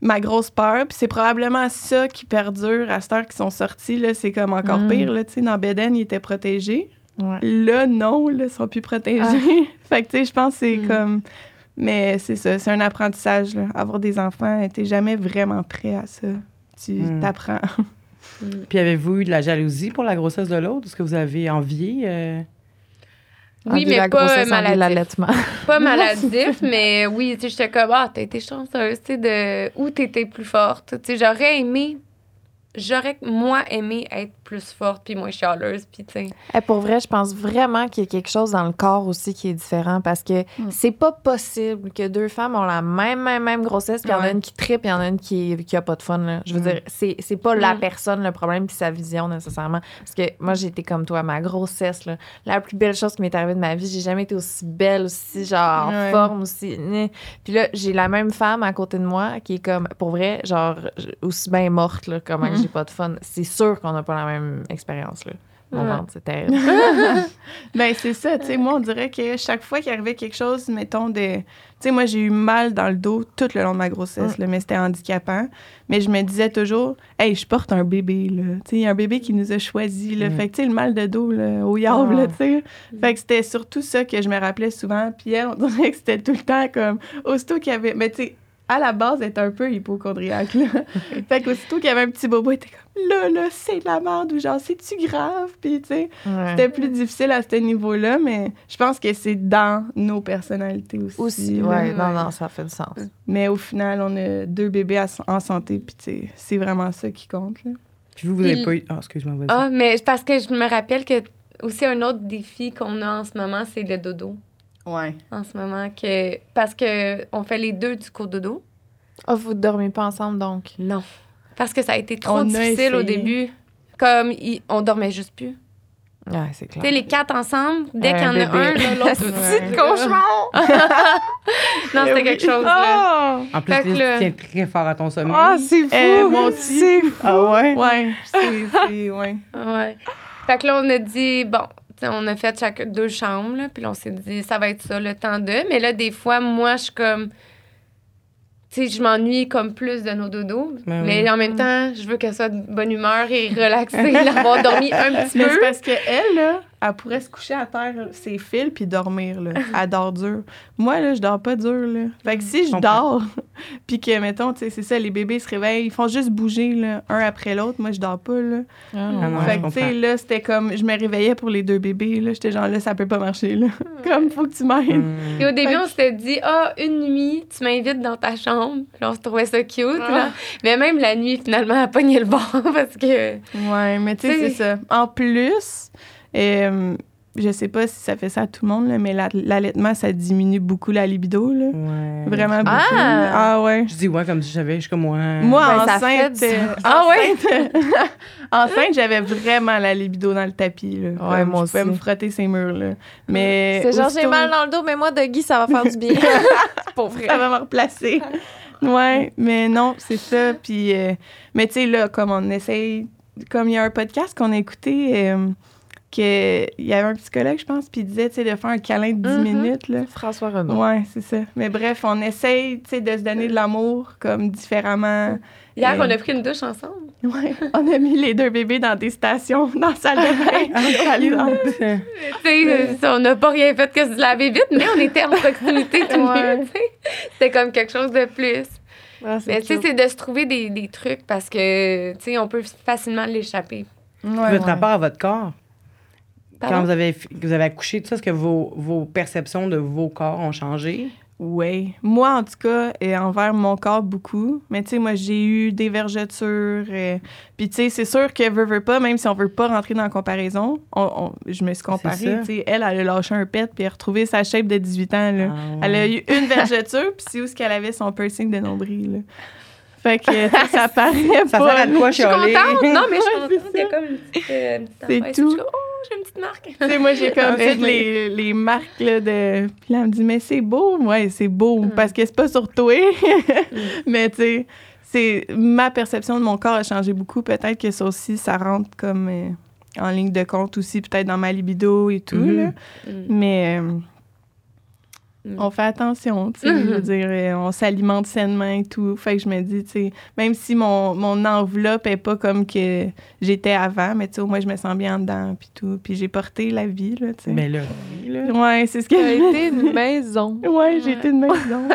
ma grosse peur. Puis c'est probablement ça qui perdure à cette heure qu'ils sont sortis, là. C'est comme encore Mm. pire, là. Tu sais, dans Beden, ils étaient protégés. Ouais. Là, non, là, ils sont plus protégés. fait que, tu sais, je pense que c'est Mm. comme... Mais c'est ça, c'est un apprentissage, là. Avoir des enfants, t'es jamais vraiment prêt à ça. Tu Mm. t'apprends. Puis avez-vous eu de la jalousie pour la grossesse de l'autre? Est-ce que vous avez envié? euh, Oui, mais pas envie maladif. Pas maladif, mais oui, tu sais, j'étais comme, ah, t'as été chanceuse, tu sais, de... Ou t'étais plus forte. Tu sais, j'aurais aimé... J'aurais, moi, aimé être plus forte puis moins chialeuse, puis tu sais... Eh, pour vrai, je pense vraiment qu'il y a quelque chose dans le corps aussi qui est différent parce que Mm. c'est pas possible que deux femmes ont la même, même, même grossesse, puis il y en a une qui tripe, il y en a une qui, qui a pas de fun. là. Je veux Mm. dire, c'est, c'est pas la Mm. personne le problème, puis sa vision nécessairement. Parce que moi, j'ai été comme toi, ma grossesse, là, la plus belle chose qui m'est arrivée de ma vie, j'ai jamais été aussi belle, aussi, genre, en forme, aussi. Puis là, j'ai la même femme à côté de moi qui est comme, pour vrai, genre, aussi bien morte, là, Mm. J'ai pas de fun. C'est sûr qu'on n'a pas la même expérience, là. Mon ventre, c'est terrible. Ben, c'est ça, tu sais, moi, on dirait que chaque fois qu'il arrivait quelque chose, mettons, de... Tu sais, moi, j'ai eu mal dans le dos tout le long de ma grossesse, là, mais c'était handicapant. Mais je me disais toujours, hey, je porte un bébé, là. Tu sais, il y a un bébé qui nous a choisis, là. Mm. Fait que, tu sais, le mal de dos, là, au yard, là, Ah. tu sais. Fait que c'était surtout ça que je me rappelais souvent. Puis elle, on dirait que c'était tout le temps comme, aussitôt qu'il y avait... Mais tu sais, à la base, était un peu hypochondriaque. Là. fait qu'aussitôt qu'il y avait un petit bobo, elle était comme là, là, c'est de la merde ou genre, c'est-tu grave? Puis, tu sais, Ouais. c'était plus difficile à ce niveau-là, mais je pense que c'est dans nos personnalités aussi. Aussi, ouais, non, non, ça fait du sens. Mais au final, on a deux bébés à- en santé, puis tu sais, c'est vraiment ça qui compte. Là. Puis vous, vous avez Puis- pas eu. Ah, excuse-moi, vas-y. Ah, mais parce que je me rappelle que aussi un autre défi qu'on a en ce moment, c'est le dodo. Ouais. En ce moment, que parce que on fait les deux du cours dodo. Ah, vous dormez pas ensemble, donc? Non. Parce que ça a été trop On a difficile au début. Comme il- on dormait juste plus. Ouais, c'est Tu clair. sais, les quatre ensemble, dès Un qu'il y en a bébé. un, là, l'autre. Petit cauchemar! non, c'était quelque chose, là. Ah! En plus, tu tiens très fort à ton sommeil. Ah, c'est fou! Eh, moi aussi. C'est fou! Ah ouais? Ouais, c'est. c'est- ouais. Ouais. Fait que là, on a dit, bon, tu on a fait chaque deux chambres, là, puis on s'est dit, ça va être ça, le temps de. Mais là, des fois, moi, je suis comme. Tu sais, je m'ennuie comme plus de nos dodos. Ben mais oui. en même temps, je veux qu'elle soit de bonne humeur et relaxée, d'avoir dormi un petit Mais c'est peu. parce qu'elle, là, elle pourrait se coucher à terre, ses fils, puis dormir, là. Elle dort dur. Moi, là, je dors pas dur, là. Fait que si je dors, puis que, mettons, tu sais, c'est ça, les bébés se réveillent, ils font juste bouger, là, un après l'autre. Moi, je dors pas, là. Ah, Ah non, fait je que, tu sais, là, c'était comme, je me réveillais pour les deux bébés, là. J'étais genre, là, ça peut pas marcher, là. comme, faut que tu m'aides. Hum. Et au début, on s'était dit, ah, une nuit, tu m'invites dans ta chambre. Puis là, on se trouvait ça cute. Ah. là. Mais même la nuit, finalement, elle a pogné le bord parce que. Ouais, mais tu sais, c'est ça. En plus, euh, je sais pas si ça fait ça à tout le monde, là, mais la- l'allaitement, ça diminue beaucoup la libido, là. Ouais. Vraiment beaucoup. Ah! Ah ouais. Je dis ouais, comme si j'avais, je suis comme moi. Moi, Ben, ça fait enceinte, euh, ah ouais? enceinte, j'avais vraiment la libido dans le tapis. Là, Ouais, Comme moi je pouvais me frotter ces murs. Là. Mais C'est genre, j'ai mal dans le dos, mais moi, de Guy, ça va faire du bien. Pour vrai. Ça va me replacer. ouais, mais non, c'est ça. Puis, euh, mais tu sais, là, comme on essaye, comme il y a un podcast qu'on a écouté, euh, que il y avait un psychologue, je pense, puis il disait, tu sais, de faire un câlin de 10 Mhm. minutes, là. François Renaud. Ouais, c'est ça. Mais bref, on essaye, tu sais, de se donner de l'amour, comme différemment. Hier, on a pris une douche ensemble. Ouais, on a mis les deux bébés dans des stations, dans la salle de bain. Tu sais, euh, on n'a pas rien fait que se laver vite, mais on était en proximité tous les Ouais. sais. C'était comme quelque chose de plus. Ah, c'est Mais tu sais, c'est de se trouver des, des trucs parce que, tu sais, on peut facilement l'échapper. Ouais, Votre ouais. rapport à votre corps, Pardon? quand vous avez, vous avez accouché, tout ça, est-ce que vos, vos perceptions de vos corps ont changé? Oui. Moi, en tout cas, et envers mon corps, beaucoup. Mais tu sais, moi, j'ai eu des vergetures. euh, Puis tu sais, c'est sûr que veut, veut pas, même si on veut pas rentrer dans la comparaison, on- on- je me suis comparée. Tu sais, elle, elle a lâché un pet puis elle a retrouvé sa shape de 18 ans. Là. Ah, ouais. Elle a eu une vergeture, puis c'est où ce qu'elle avait son piercing de nombril. là. Fait que ça paraît Ça pas. sert à quoi Je suis contente! Non, mais je suis contente. Il y a comme une petite, euh, une petite C'est tout. Comme, oh, j'ai une petite marque. Moi, j'ai comme fait les, les marques là, de. Puis là, elle me dit, mais c'est beau. Ouais, c'est beau. Mm. Parce que c'est pas sur toi. mais tu sais, c'est ma perception de mon corps a changé beaucoup. Peut-être que ça aussi, ça rentre comme euh, en ligne de compte aussi, peut-être dans ma libido et tout. Mhm. là. Mm. Mais euh, Mm. on fait attention, tu sais. Je veux dire, euh, on s'alimente sainement et tout. Fait que je me dis, tu sais, même si mon, mon enveloppe est pas comme que j'étais avant, mais tu sais, au moins, je me sens bien en dedans, puis tout. Puis j'ai porté la vie, là, tu sais. Ben là, là. Ouais, c'est ce que je été une maison. Ouais, j'ai été de maison.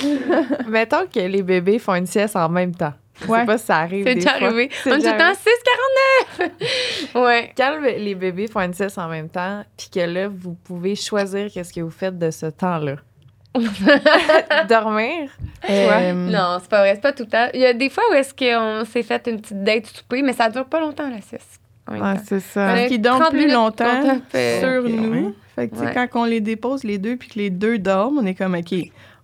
Mettons que les bébés font une sieste en même temps. Je Ouais. sais pas si ça arrive. C'est des déjà fois. arrivé. On est tout le temps 6,49! ouais. Quand le- les bébés font une sieste en même temps, puis que là, vous pouvez choisir qu'est-ce que vous faites de ce temps-là. Dormir? Euh, Non, c'est pas vrai, c'est pas tout le temps. Il y a des fois où est-ce qu'on s'est fait une petite date souper, mais ça dure pas longtemps, la sieste. temps. c'est ça. Parce qu'ils dorment 30 plus longtemps sur nous. ouais. Fait que, Ouais. quand on les dépose les deux puis que les deux dorment, on est comme, OK,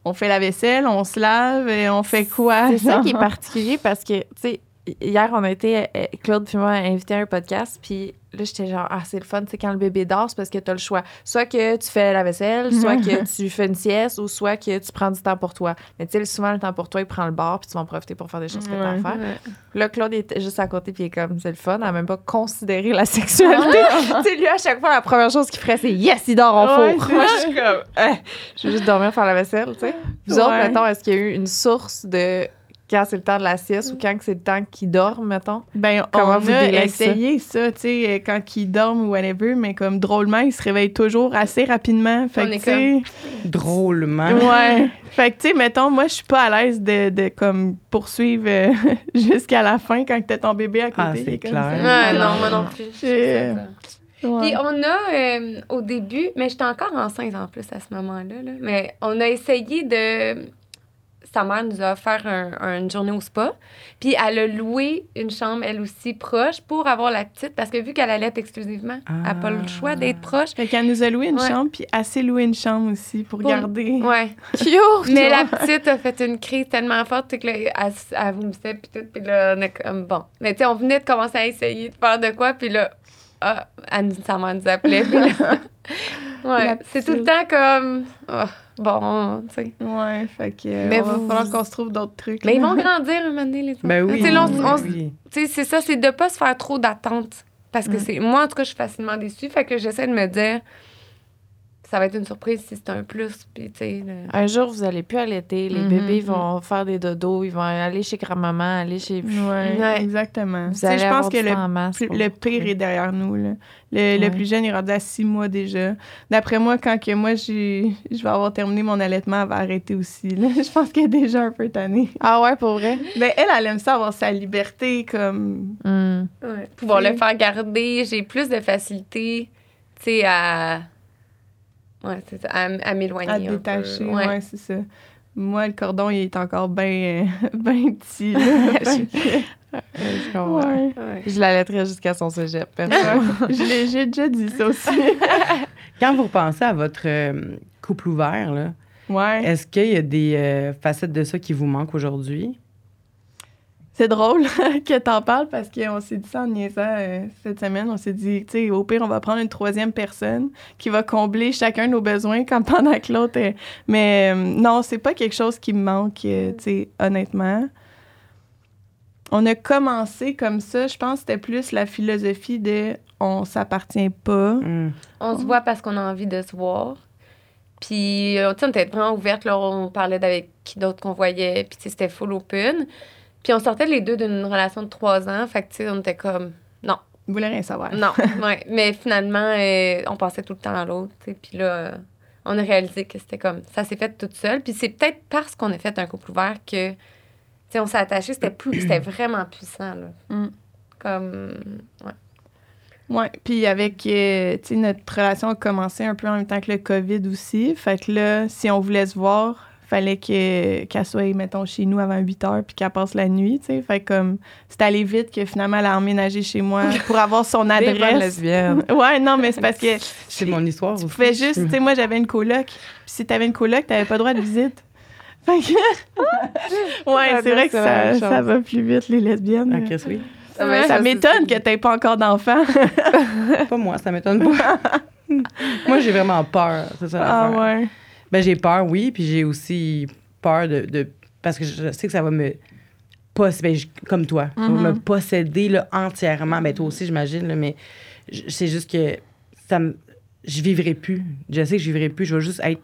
on fait la vaisselle, on se lave et on fait quoi? C'est ça qui est particulier parce que, tu sais, hier, on a été, euh, Claude puis moi, invités à un podcast, puis là, j'étais genre, ah, c'est le fun, sais, quand le bébé dort, c'est parce que tu as le choix. Soit que tu fais la vaisselle, soit que tu fais une sieste, ou soit que tu prends du temps pour toi. Mais tu sais, souvent, le temps pour toi, il prend le bord, puis tu vas en profiter pour faire des choses que tu as à faire. Là, Claude était juste à côté, puis il est comme, c'est le fun, elle n'a même pas considéré la sexualité. tu sais, lui, à chaque fois, la première chose qu'il ferait, c'est yes, il dort en Ouais, four. c'est Moi, je suis comme, Eh, je veux juste dormir, faire la vaisselle, tu sais. Vous autres, Ouais. mettons, est-ce qu'il y a eu une source de quand c'est le temps de la sieste ou quand c'est le temps qu'ils dorment, mettons? Ben, Comment on vous a essayé ça, tu sais, euh, quand ils dorment ou whatever, mais comme drôlement, ils se réveillent toujours assez rapidement. Fait On que, est tu sais, Drôlement. Ouais. Fait que, tu sais, mettons, moi, je suis pas à l'aise de, de, comme, poursuivre euh, jusqu'à la fin quand t'as ton bébé à côté. Ah, c'est comme clair. ça. Ouais, non, non, moi non. plus. Ouais. Puis on a, euh, au début, mais j'étais encore enceinte en plus à ce moment-là, là, mais on a essayé de... Sa mère nous a offert un- une journée au spa, puis elle a loué une chambre, elle aussi, proche, pour avoir la petite, parce que vu qu'elle allait être exclusivement, elle n'a pas le choix d'être proche. Fait qu'elle nous a loué une Ouais. chambre, puis assez loué une chambre aussi pour, Pour- garder. Ouais. Cute! Mais la petite a fait une crise tellement forte que là, elle, elle vomissait puis tout. Puis là, on est comme bon. Mais tu sais, on venait de commencer à essayer de faire de quoi. Puis là, ah, elle, nous- sa mère nous appelait. Puis là, ouais, c'est tout le temps comme ah, bon, tu sais. Ouais, fait que. Mais on va vous- falloir qu'on se trouve d'autres trucs. Mais ils vont grandir un moment donné, les enfants. Ben oui. Tu sais, là, on- on- oui. tu sais, c'est ça, c'est de pas se faire trop d'attentes. Parce que Mm. c'est. Moi, en tout cas, je suis facilement déçue. Fait que j'essaie de me dire, ça va être une surprise si c'est un plus. Puis, le- Un jour, vous allez plus allaiter. Les Mhm, bébés mhm. vont faire des dodos. Ils vont aller chez grand-maman, aller chez... Ouais, Ouais. exactement. Je avoir pense que le masse pour le pire est derrière nous. Là. Le, le plus jeune est rendu à six mois déjà. D'après moi, quand que moi, j'ai- je vais avoir terminé mon allaitement, elle va arrêter aussi. là. Je pense qu'elle est déjà un peu tannée. Ah ouais, pour vrai? Ben, elle, elle aime ça avoir sa liberté comme... Hmm. Ouais, pouvoir le faire garder. J'ai plus de facilité, tu sais, à. Ouais, c'est ça, à, à m'éloigner. à un te peu. détacher. Ouais. Ouais, c'est ça. Moi, le cordon, il est encore bien ben petit. que- Je comprends. ouais. Ouais. Je l'allaiterai jusqu'à son cégep. Je J'ai déjà dit ça aussi. Quand vous repensez à votre euh, couple ouvert, là, Ouais. est-ce qu'il y a des euh, facettes de ça qui vous manquent aujourd'hui? C'est drôle que t'en parles parce qu'on s'est dit ça en niaisant euh, cette semaine. On s'est dit, tu sais, au pire, on va prendre une troisième personne qui va combler chacun nos besoins comme pendant que l'autre est... Mais euh, non, c'est pas quelque chose qui me manque, euh, tu sais, honnêtement. On a commencé comme ça. Je pense que c'était plus la philosophie de on s'appartient pas. Hmm. On se voit parce qu'on a envie de se voir. Puis, euh, tu sais, on était vraiment ouverte. Là, on parlait d'avec qui d'autre qu'on voyait. Puis, tu sais, c'était full open. Puis, on sortait les deux d'une relation de trois ans. Fait que, tu sais, on était comme, non, Vous voulez rien savoir. non. ouais. Mais finalement, euh, on passait tout le temps à l'autre. Puis là, euh, on a réalisé que c'était comme, ça s'est fait toute seule. Puis, c'est peut-être parce qu'on a fait un couple ouvert que, tu sais, on s'est attaché. C'était plus, c'était vraiment puissant, là. Mm. Comme, ouais. Ouais, puis avec, euh, tu sais, notre relation a commencé un peu en même temps que le COVID aussi. Fait que là, si on voulait se voir, fallait que qu'elle soit, mettons, chez nous avant 8 heures puis qu'elle passe la nuit, tu sais. Fait que comme, c'est allé vite que finalement, elle a emménagé chez moi pour avoir son adresse. Ouais, non, mais c'est parce que C'est mon histoire tu aussi. pouvais juste, tu sais, moi, j'avais une coloc. Puis si t'avais une coloc, t'avais pas droit de visite. Fait que... ouais, c'est vrai que ça, ça va plus vite, les lesbiennes. Ah, Chris, oui? ça Ouais, ça, m'étonne que t'aies pas encore d'enfant. Pas moi, ça m'étonne pas. moi, j'ai vraiment peur. C'est ça ah ouais. Ben, j'ai peur, oui, puis j'ai aussi peur de, de- Parce que je sais que ça va me. Poss- ben, je- comme toi, ça va me posséder là, entièrement. Ben, toi aussi, j'imagine, mais c'est juste que ça me. Je vivrai plus. Je sais que je vivrai plus. Je vais juste être.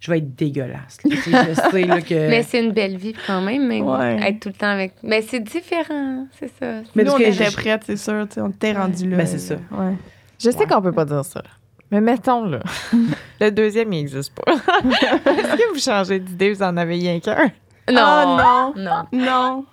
Je vais être dégueulasse. là. Je sais là, que. Mais c'est une belle vie quand même, mais Ouais. être tout le temps avec. Mais c'est différent, c'est ça. Mais Nous, parce on que était je- prêtes, c'est sûr. tu sais, On était rendu là. Ben, c'est ça. Ouais. Je sais qu'on peut pas dire ça. Mais mettons, là. le deuxième, il n'existe pas. Est-ce que vous changez d'idée? Vous en avez rien qu'un? Non. Ah, non. Non. Non.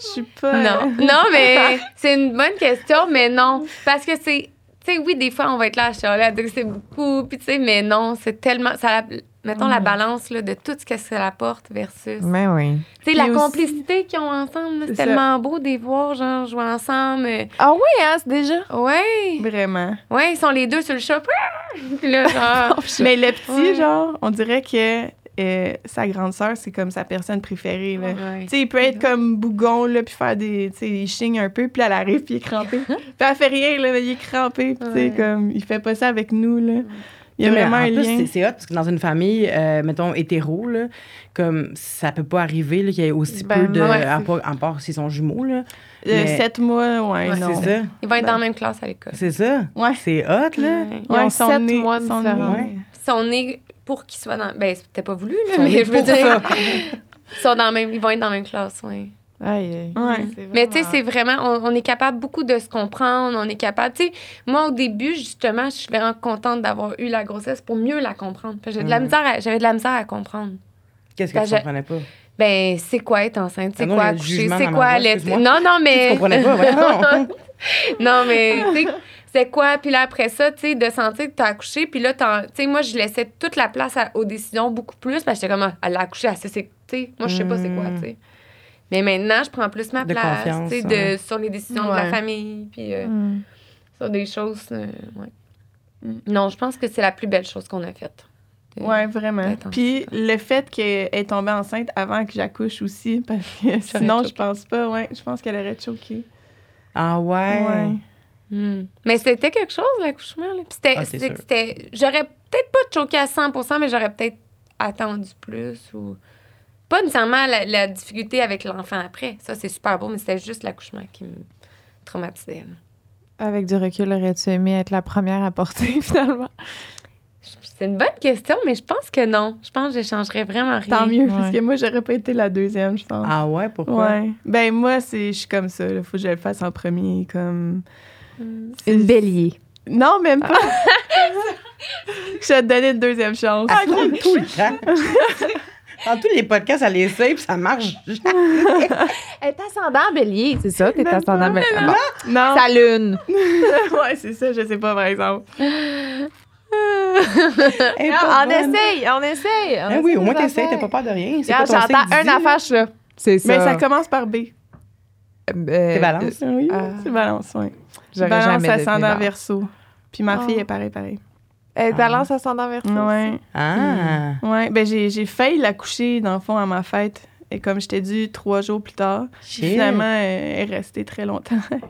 Je suis pas. Non. Non, mais c'est une bonne question, mais non. Parce que c'est. Tu sais, oui, des fois, on va être là à chialer, à dire que c'est beaucoup, puis tu sais, mais non, c'est tellement. Ça, mettons la balance là, de tout ce que ça apporte versus. Mais oui. Tu sais, la aussi- complicité qu'ils ont ensemble, c'est ça. tellement beau de les voir, genre, jouer ensemble. euh, Ah oui, hein, c'est déjà? Ouais. Vraiment. Ouais, ils sont les deux sur le chat. Puis là, genre. Mais le petit, Ouais. genre, on dirait que euh, sa grande sœur, c'est comme sa personne préférée. Là. Ouais. Tu sais, il peut être comme bougon, là, puis faire des. Tu sais, il chigne un peu, puis elle arrive, puis il est crampé. puis elle fait rien, là, mais il est crampé, puis tu sais, Ouais. comme, il fait pas ça avec nous, là. Il y a vraiment en un plus, lien. c'est- hot parce que dans une famille, euh, mettons, hétéro, là, comme ça peut pas arriver qu'il y ait aussi Ben, peu de. ouais, à part, à part s'ils sont jumeaux, là. Euh, mais- Sept mois, ouais, Ouais, non. C'est ça. Ils vont être dans la même classe à l'école. C'est ça. Ouais. C'est hot, là. Ouais. Ils ont Ouais, sept nés- mois de. Ils sont nés pour qu'ils soient dans. Ben, c'était pas voulu, là, mais je veux dire. Ils, sont dans la même, ils vont être dans la même classe, oui. Aïe, aïe. Ouais. Mais tu sais, c'est vraiment, on, on est capable beaucoup de se comprendre, on est capable, tu sais, moi au début, justement, je suis vraiment contente d'avoir eu la grossesse pour mieux la comprendre. Parce que J'ai de la Mm. misère à- j'avais de la misère à comprendre. Qu'est-ce que tu je- comprenais pas? Ben, c'est quoi être enceinte? C'est Ah non, quoi accoucher? C'est quoi allaiter? Non, non, mais. Tu comprenais pas, voyons. non, mais tu sais, c'est quoi? Puis là, après ça, tu sais, de sentir que t'as accouché, puis là, tu sais, moi, je laissais toute la place à- aux décisions beaucoup plus, parce que j'étais comme, ah, elle a accouché, elle sait, c'est- tu sais, moi, je sais pas c'est quoi, Mm. tu sais. Mais maintenant, je prends plus ma De place, de, sur les décisions de la famille, puis euh, Mm. sur des choses, euh, ouais. Mm. Non, je pense que c'est la plus belle chose qu'on a faite. Ouais, vraiment. Puis le fait qu'elle est tombée enceinte avant que j'accouche aussi, parce que sinon, je pense pas, ouais, je pense qu'elle aurait choqué. Ah ouais? Ouais. Mm. Mais c'était quelque chose, l'accouchement. c'était, Ah, c'est c'était- sûr. c'était- j'aurais peut-être pas choqué à 100% mais j'aurais peut-être attendu plus. ou Pas nécessairement la, la difficulté avec l'enfant après. Ça, c'est super beau, mais c'était juste l'accouchement qui me traumatisait. là. Avec du recul, aurais-tu aimé être la première à porter, finalement? C'est une bonne question, mais je pense que non. Je pense que j'échangerais vraiment rien. Tant mieux, parce Ouais. que moi, j'aurais pas été la deuxième, je pense. Ah ouais, pourquoi? Ouais. Ben, moi, c'est, je suis comme ça. Il faut que je le fasse en premier. Comme... Mm. C'est- Une bélier. Non, même pas. je vais te donner une deuxième chance. Ah, comme tout le temps. Dans tous les podcasts, elle essaye, puis ça marche. Elle est ascendant bélier, c'est ça? T'es ascendant bélier. Bon. Non. Sa lune. ouais, c'est ça, je sais pas, par exemple. On essaye, on essaye. on Ah oui, essaye au moins t'essayes, t'as pas peur de rien. J'entends signe un dit, affaire, je suis là. C'est ça. Mais ça commence par B. Euh, C'est balance. Oui, Ah. c'est balance, oui. Balance ascendant balance. verso. Puis ma Oh. fille est pareil, pareil. Elle est balance ascendant verso. Ouais. Ah. Ouais, ben j'ai, j'ai failli l'accoucher, dans le fond, à ma fête. Et comme je t'ai dit, trois jours plus tard, finalement, elle est restée très longtemps. elle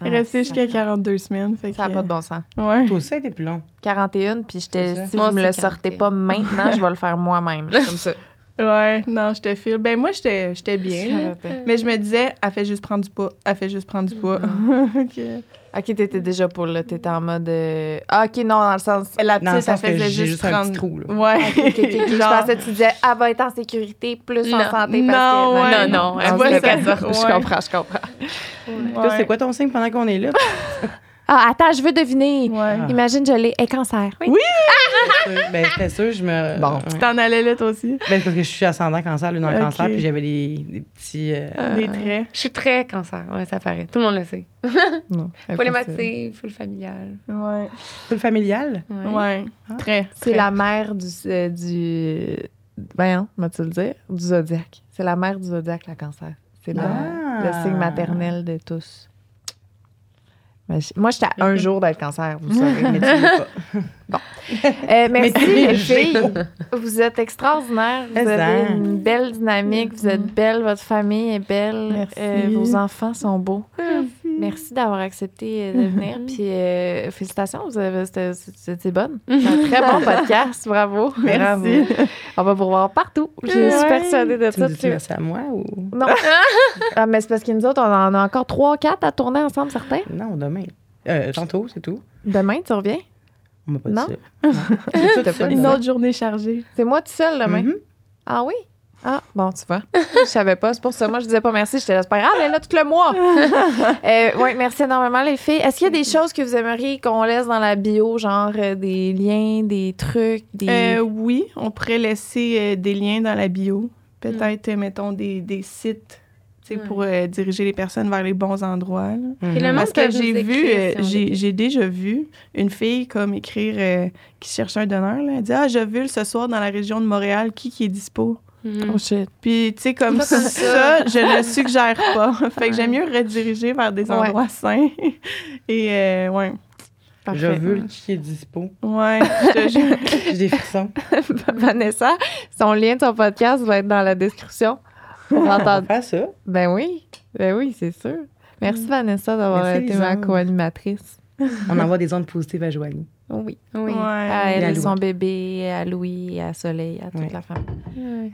Ah, est restée jusqu'à 42 semaines. Fait Ça n'a que, pas de bon sens. Ouais. Aussi, ça a été plus long. 41, puis j'étais, si vous me le aussi, sortez 41. pas maintenant, je vais le faire moi-même. Comme ça. Ouais, non, je te file. Ben moi, j'étais, j'étais bien. Mais je me disais, elle fait juste prendre du poids. Elle fait juste prendre du poids. Ok. Ok, t'étais déjà pour là. T'étais en mode. euh, Ah, ok, non, dans le sens. La Dans le petite, sens que faisait juste juste un prendre... petit trou, là. Ouais. Ok, ok, ok. Je pensais que tu disais, elle va être en sécurité, plus en Non. santé. Non, parce que... ouais. Non, non, elle ça. ça. Je Ouais. comprends, je comprends. Toi, c'est quoi ton signe pendant qu'on est là? Ah, attends, je veux deviner. Ouais. Ah. Imagine, je l'ai. Et cancer. Oui. ben, c'était sûr, je me. Bon. Ouais. T'en allais là, toi aussi? Ben, parce que je suis ascendant cancer, lune en Ok. cancer, puis j'avais des, des petits. euh, Des traits. Je suis très cancer, ouais, ça paraît. Tout le monde le sait. Non. Problématique, full familial. Ouais. full familial? Ouais. Ouais. Ah. Très. C'est la mère du. euh, du... Voyons, tu le dire? Du zodiaque. C'est la mère du zodiaque, la cancer. C'est la- Ah. le signe maternel de tous. Moi, j'étais à un jour d'être cancer, vous savez. Mais tu pas. Euh, merci, les es filles. Vous êtes extraordinaires. Vous avez une belle dynamique. Vous êtes belles. Votre famille est belle. Merci. Euh, vos enfants sont beaux. Merci d'avoir accepté euh, de venir. Puis euh, félicitations, c'était, bonne. C'est un très bon podcast. Bravo. Merci. Bravo. On va vous revoir partout. Je suis Ouais. persuadée de Tu me ça. dis merci à moi ou? Non. ah, mais c'est parce que nous autres, on en a encore trois, quatre à tourner ensemble, certains. Non, demain. Euh, tantôt, c'est tout. Demain, tu reviens? On m'a pas Non. dit ça. Non. Ça, pas Une autre journée chargée. C'est moi tout seul demain. Mhm. Ah oui? Ah, bon, tu vois. je savais pas. C'est pour ça. Moi, je disais pas merci. J'étais là, c'est pas grave, elle est là tout le mois. euh, oui, merci énormément, les filles. Est-ce qu'il y a des choses que vous aimeriez qu'on laisse dans la bio, genre euh, des liens, des trucs, des. Euh, oui, on pourrait laisser euh, des liens dans la bio. Peut-être, mettons, des, des sites tu sais, Ouais. pour euh, diriger les personnes vers les bons endroits. Mhm. Et le monde Parce que j'ai vu, euh, si j'ai déjà vu une fille comme écrire euh, qui cherchait un donneur. Là. Elle dit Ah, je vu ce soir dans la région de Montréal, qui, qui est dispo Mhm. Oh shit. Puis, tu sais, comme ça, ça. je ne suggère pas. fait que j'aime mieux rediriger vers des Ouais. endroits sains. Et, euh, ouais. Parfait. Je veux le qui est dispo. Ouais, je te jure. J'ai des frissons. Vanessa, son lien de son podcast va être dans la description. On faire ça. Ben oui. Ben oui, c'est sûr. Merci, Vanessa, d'avoir été ma co-animatrice. On envoie des ondes positives à Joanie. Oui. Oui. Ouais. À elle Et à son bébé, à Louis, à Soleil, à toute Ouais. la famille. Ouais.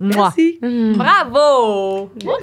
Moi. Merci. Mhm. Bravo!